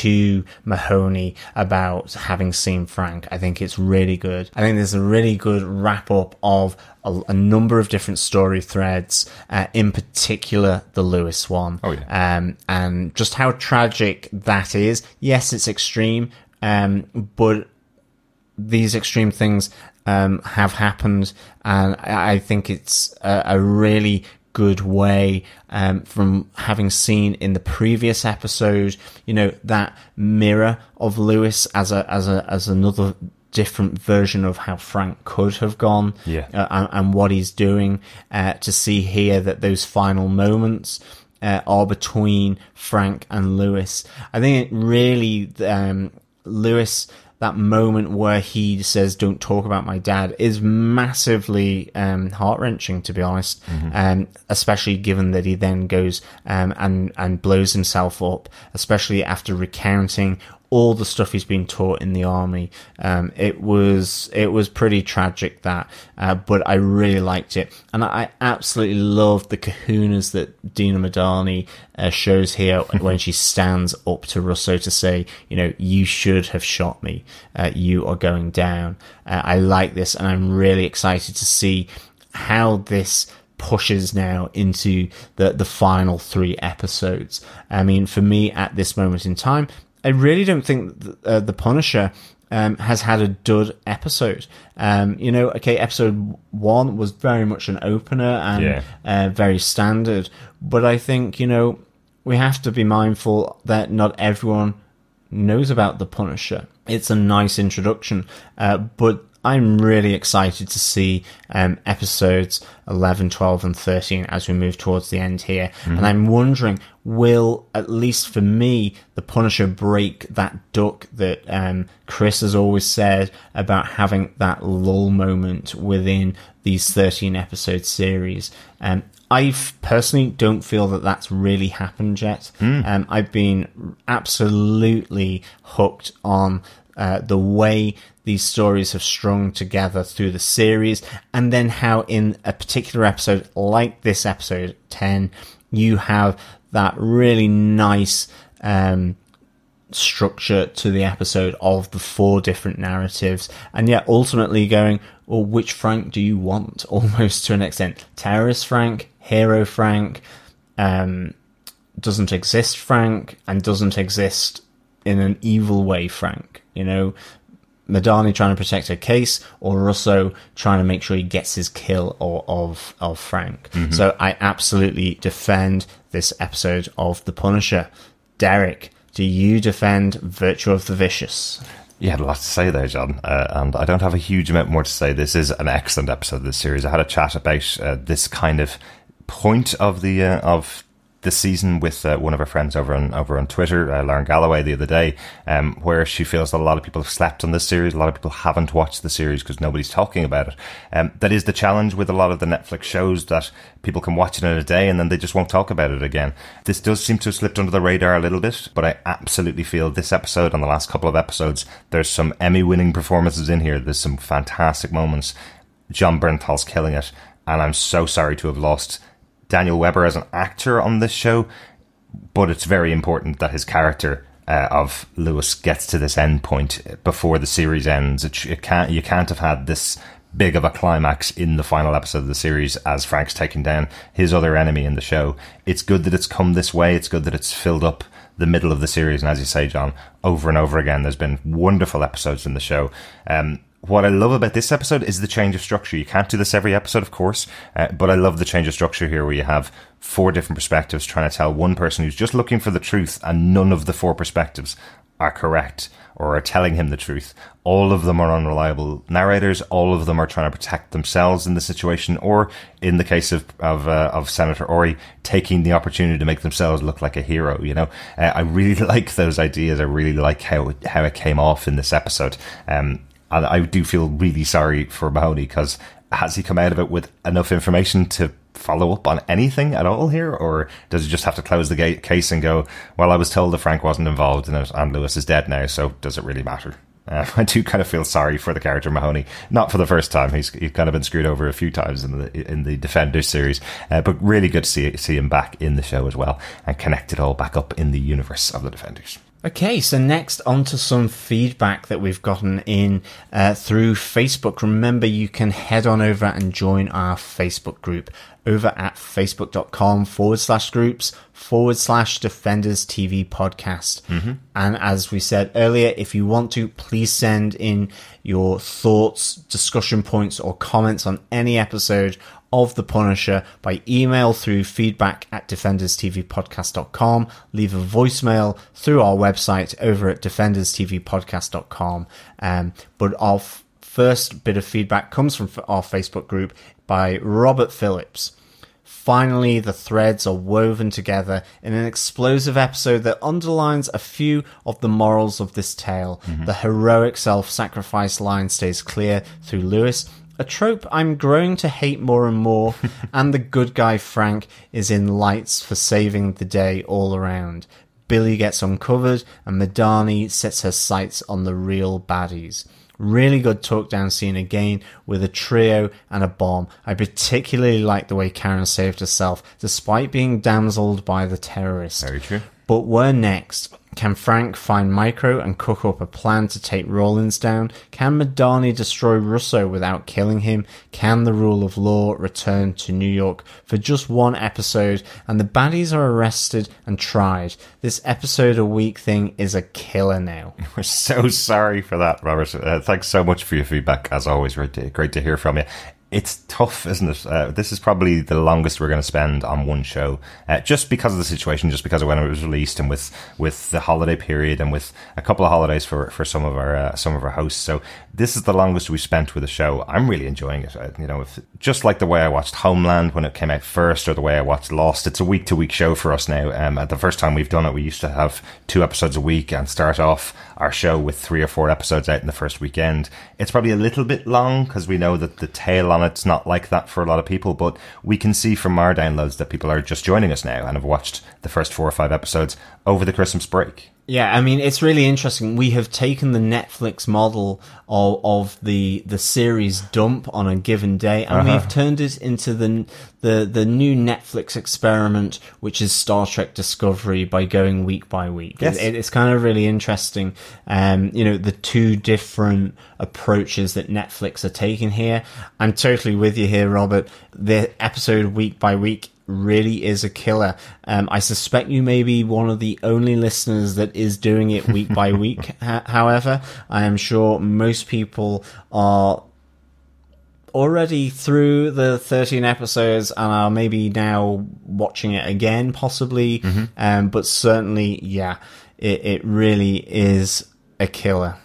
to Mahoney about having seen Frank. I think it's really good. I think there's a really good wrap up of a, a number of different story threads, uh, in particular the Lewis one. Oh, yeah. Um, and just how tragic that is. Yes, it's extreme, um, but these extreme things um, have happened, and I think it's a, a really good way um, from having seen in the previous episode, you know, that mirror of Lewis as a as a as another different version of how Frank could have gone, Yeah. uh, and, and what he's doing. Uh, to see here that those final moments uh, are between Frank and Lewis. I think it really um, Lewis that moment where he says "Don't talk about my dad" is massively um, heart wrenching, to be honest. Um, especially given that he then goes um, and and blows himself up, especially after recounting all the stuff he's been taught in the army. Um, it was it was pretty tragic that, uh, but I really liked it, and I absolutely loved the kahunas that Dina Madani uh, shows here when she stands up to Russo to say, you know, you should have shot me. Uh, you are going down. Uh, I like this, and I'm really excited to see how this pushes now into the the final three episodes. I mean, for me at this moment in time, I really don't think th- uh, the Punisher um, has had a dud episode. Um, you know, okay, episode one was very much an opener and Yeah. uh, very standard, but I think you know we have to be mindful that not everyone knows about the Punisher. It's a nice introduction, uh, but I'm really excited to see um, episodes 11, 12, and 13 as we move towards the end here. And I'm wondering, will, at least for me, the Punisher break that duck that um, Chris has always said about having that lull moment within these 13 episode series? Um, I personally don't feel that that's really happened yet. Um, I've been absolutely hooked on uh, the way these stories have strung together through the series, and then how in a particular episode, like this episode 10, you have that really nice um, structure to the episode of the four different narratives, and yet ultimately going, well, which Frank do you want? Almost to an extent, terrorist Frank, hero Frank, um, doesn't exist Frank, and doesn't exist in an evil way Frank. You know, Madani trying to protect her case, or Russo trying to make sure he gets his kill or, of of Frank. So I absolutely defend this episode of The Punisher. Derek, do you defend Virtue of the Vicious? You had a lot to say there, John, uh, and I don't have a huge amount more to say. This is an excellent episode of this series. I had a chat about uh, this kind of point of the uh, of the season with uh, one of her friends over on over on Twitter, uh, Lauren Galloway, the other day, um, where she feels that a lot of people have slept on this series. A lot of people haven't watched the series because nobody's talking about it. Um, that is the challenge with a lot of the Netflix shows that people can watch it in a day and then they just won't talk about it again. This does seem to have slipped under the radar a little bit, but I absolutely feel this episode and the last couple of episodes, there's some Emmy winning performances in here. There's some fantastic moments. Jon Bernthal's killing it, and I'm so sorry to have lost Daniel Webber as an actor on this show, but it's very important that his character uh, of Lewis gets to this end point before the series ends. It, it can't you can't have had this big of a climax in the final episode of the series as Frank's taking down his other enemy in the show. It's good that it's come this way. It's good that it's filled up the middle of the series. And as you say, John, over and over again, there's been wonderful episodes in the show. Um, what I love about this episode is the change of structure. You can't do this every episode, of course, uh, but I love the change of structure here where you have four different perspectives trying to tell one person who's just looking for the truth and none of the four perspectives are correct or are telling him the truth. All of them are unreliable narrators. All of them are trying to protect themselves in the situation, or in the case of of, uh, of Senator Ori, taking the opportunity to make themselves look like a hero. You know, uh, I really like those ideas. I really like how it, how it came off in this episode. Um, and I do feel really sorry for Mahoney because has he come out of it with enough information to follow up on anything at all here, or does he just have to close the case and go, "Well, I was told that Frank wasn't involved in it, and Lewis is dead now, so does it really matter?" Uh, I do kind of feel sorry for the character Mahoney, not for the first time. He's he's kind of been screwed over a few times in the in the Defenders series, uh, but really good to see see him back in the show as well and connect it all back up in the universe of the Defenders. Okay, so next on to some feedback that we've gotten in uh, through Facebook. Remember, you can head on over and join our Facebook group over at facebook.com forward slash groups forward slash defenders TV podcast. And as we said earlier, if you want to, please send in your thoughts, discussion points, or comments on any episode of The Punisher by email through feedback at defenderstvpodcast.com. Leave a voicemail through our website over at defenderstvpodcast.com. Um, but our f- first bit of feedback comes from f- our Facebook group by Robert Phillips. Finally, the threads are woven together in an explosive episode that underlines a few of the morals of this tale. Mm-hmm. The heroic self sacrifice line stays clear through Lewis, a trope I'm growing to hate more and more, and the good guy Frank is in lights for saving the day all around. Billy gets uncovered, and Madani sets her sights on the real baddies. Really good talk down scene again with a trio and a bomb. I particularly like the way Karen saved herself despite being damseled by the terrorist. Very true. But where next? Can Frank find Micro and cook up a plan to take Rawlins down? Can Madani destroy Russo without killing him? Can the rule of law return to New York for just one episode and the baddies are arrested and tried? This episode a week thing is a killer now. We're so sorry for that, Robert. Uh, thanks so much for your feedback. As always, great to, great to hear from you. It's tough, isn't it? Uh, this is probably the longest we're going to spend on one show, uh, just because of the situation, just because of when it was released, and with with the holiday period, and with a couple of holidays for for some of our uh, some of our hosts. So this is the longest we've spent with a show. I'm really enjoying it. Uh, you know, if, just like the way I watched Homeland when it came out first, or the way I watched Lost. It's a week to week show for us now. Um, at the first time we've done it, we used to have two episodes a week and start off our show with three or four episodes out in the first weekend. It's probably a little bit long because we know that the tail on it's not like that for a lot of people, but we can see from our downloads that people are just joining us now and have watched the first four or five episodes over the Christmas break. Yeah, I mean it's really interesting. We have taken the Netflix model of, of the the series dump on a given day, and we've turned it into the the the new Netflix experiment, which is Star Trek Discovery, by going week by week. Yes. It, it's kind of really interesting. Um, you know, the two different approaches that Netflix are taking here. I'm totally with you here, Robert. The episode week by week really is a killer. Um, I suspect you may be one of the only listeners that is doing it week by week. H- however, I am sure most people are already through the 13 episodes and are maybe now watching it again, possibly. Um, but certainly, yeah, it, it really is a killer.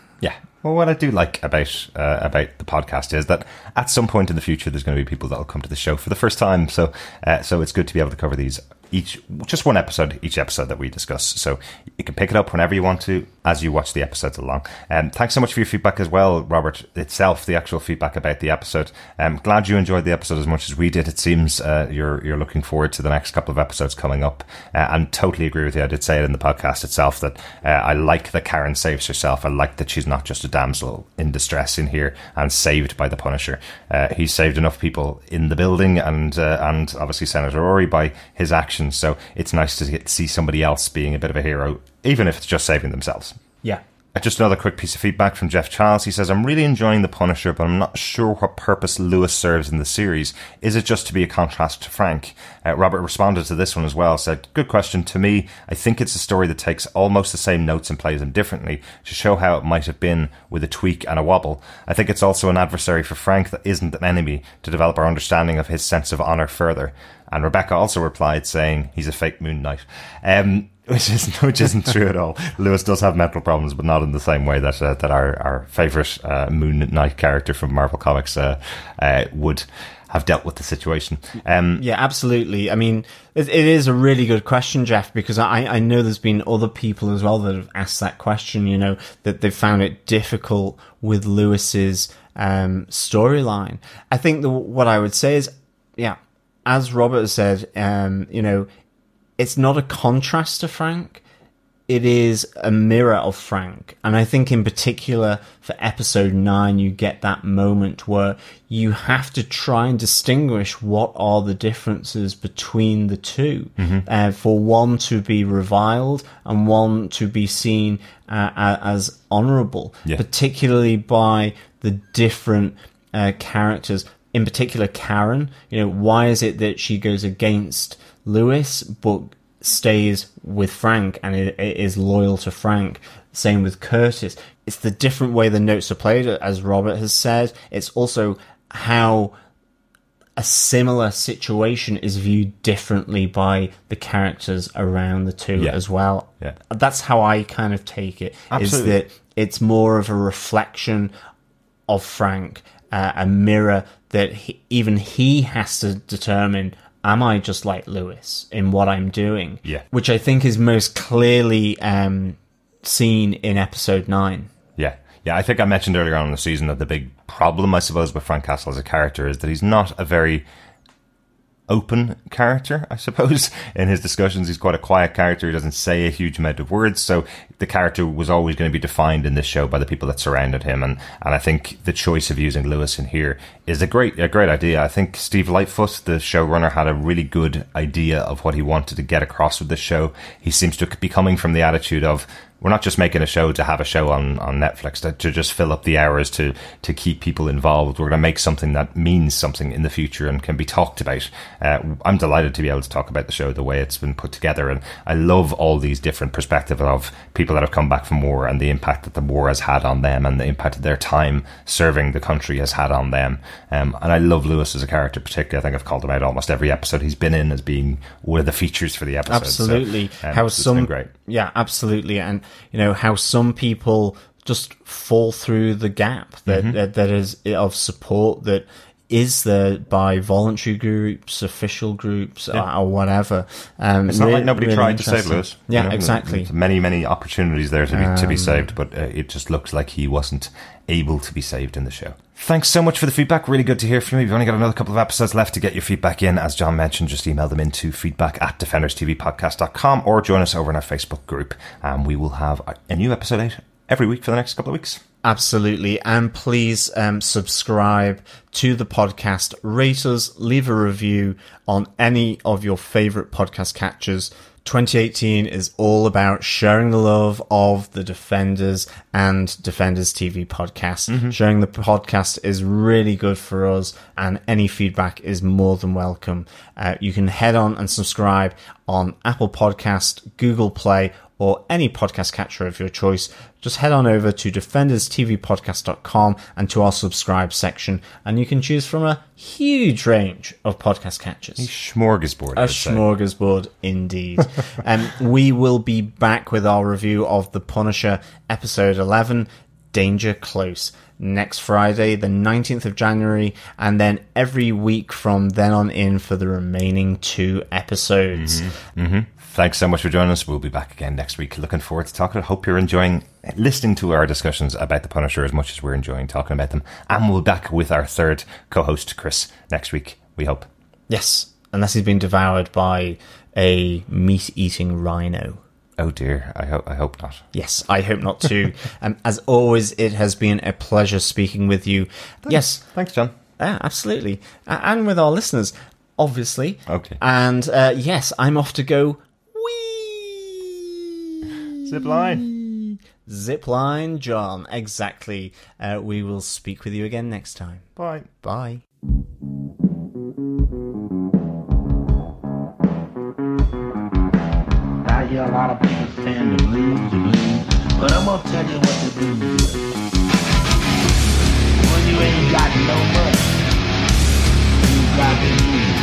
Well, what I do like about uh, about the podcast is that at some point in the future, there's going to be people that will come to the show for the first time. So, uh, so it's good to be able to cover these each just one episode each episode that we discuss. So you can pick it up whenever you want to as you watch the episodes along. Um, thanks so much for your feedback as well, Robert. Itself, the actual feedback about the episode. I'm um, glad you enjoyed the episode as much as we did. It seems uh, you're you're looking forward to the next couple of episodes coming up. Uh, and totally agree with you. I did say it in the podcast itself that uh, I like that Karen saves herself. I like that she's not just a damsel in distress in here and saved by the Punisher. Uh, he saved enough people in the building and uh, and obviously Senator Ori by his actions. So it's nice to get, see somebody else being a bit of a hero, even if it's just saving themselves. Yeah. Just another quick piece of feedback from Jeff Charles. He says, I'm really enjoying The Punisher, but I'm not sure what purpose Lewis serves in the series. Is it just to be a contrast to Frank? Uh, Robert responded to this one as well, said, Good question. To me, I think it's a story that takes almost the same notes and plays them differently to show how it might have been with a tweak and a wobble. I think it's also an adversary for Frank that isn't an enemy to develop our understanding of his sense of honour further. And Rebecca also replied saying he's a fake Moon Knight. Um, which is which isn't true at all. Lewis does have mental problems, but not in the same way that uh, that our our favorite uh, Moon Knight character from Marvel Comics uh, uh, would have dealt with the situation. Um, Yeah, absolutely. I mean, it, it is a really good question, Jeff, because I, I know there's been other people as well that have asked that question, you know, that they've found it difficult with Lewis's um, storyline. I think the, what I would say is, yeah, as Robert said, um, you know, it's not a contrast to Frank. It is a mirror of Frank. And I think in particular for episode nine, you get that moment where you have to try and distinguish what are the differences between the 2 Uh, for one to be reviled and one to be seen uh, as honorable, Yeah. particularly by the different uh, characters. In particular, Karen. You know, why is it that she goes against Lewis but stays with Frank and i- i- is loyal to Frank? Same with Curtis. It's the different way the notes are played, as Robert has said. It's also how a similar situation is viewed differently by the characters around the two Yeah. as well. Yeah. That's how I kind of take it. Is Absolutely. Is that it's more of a reflection of Frank, uh, a mirror that he, even he has to determine. Am I just like Lewis in what I'm doing? Yeah. Which I think is most clearly um, seen in episode nine. Yeah. Yeah, I think I mentioned earlier on in the season that the big problem, I suppose, with Frank Castle as a character is that he's not a very open character, I suppose. In his discussions, he's quite a quiet character. He doesn't say a huge amount of words. So the character was always going to be defined in this show by the people that surrounded him. And, and I think the choice of using Lewis in here is a great, a great idea. I think Steve Lightfoot, the showrunner, had a really good idea of what he wanted to get across with this show. He seems to be coming from the attitude of, we're not just making a show to have a show on, on Netflix to, to just fill up the hours to to keep people involved. We're going to make something that means something in the future and can be talked about. Uh, I'm delighted to be able to talk about the show the way it's been put together, and I love all these different perspectives of people that have come back from war and the impact that the war has had on them and the impact that their time serving the country has had on them. Um, and I love Lewis as a character, particularly. I think I've called him out almost every episode he's been in as being one of the features for the episode. So, Absolutely. um, how some great. Yeah, absolutely. And you know how some people just fall through the gap that Mm-hmm. that, that is of support that is there by voluntary groups, official groups, or, or whatever. Um, It's not re- like nobody really tried to save. Lewis. Yeah, You know, exactly. Um, there's Many, many opportunities there to be to be saved, but uh, it just looks like he wasn't able to be saved in the show. Thanks so much for the feedback. Really good to hear from you. We've only got another couple of episodes left to get your feedback in. As John mentioned, just email them into feedback at defenderstvpodcast.com or join us over in our Facebook group. And we will have a- a new episode out every week for the next couple of weeks. Absolutely. And please um, subscribe to the podcast, rate us, leave a review on any of your favorite podcast catchers. 2018 is all about sharing the love of the Defenders and Defenders TV podcast. Sharing the podcast is really good for us, and any feedback is more than welcome. Uh, you can head on and subscribe on Apple Podcast, Google Play, or any podcast catcher of your choice, just head on over to defenderstvpodcast.com and to our subscribe section, and you can choose from a huge range of podcast catchers. Smorgasbord. I A would say. smorgasbord indeed. um, we will be back with our review of The Punisher, episode 11, Danger Close, next Friday, the 19th of January, and then every week from then on in for the remaining two episodes. Thanks so much for joining us. We'll be back again next week. Looking forward to talking. I hope you're enjoying listening to our discussions about the Punisher as much as we're enjoying talking about them. And we'll be back with our third co-host, Chris, next week. We hope. Yes, unless he's been devoured by a meat eating rhino. Oh dear. I hope. I hope not. Yes, I hope not too. um, as always, it has been a pleasure speaking with you. Yes, Thanks, John. yeah, absolutely. And with our listeners, obviously. Okay. And uh, yes, I'm off to go. Wee! Zip line. Zipline John. Exactly. Uh, we will speak with you again next time. Bye. Bye. I hear a lot of people saying the blues, the blues, but I'm gonna tell you what the blues is. When you ain't got no money, you got to use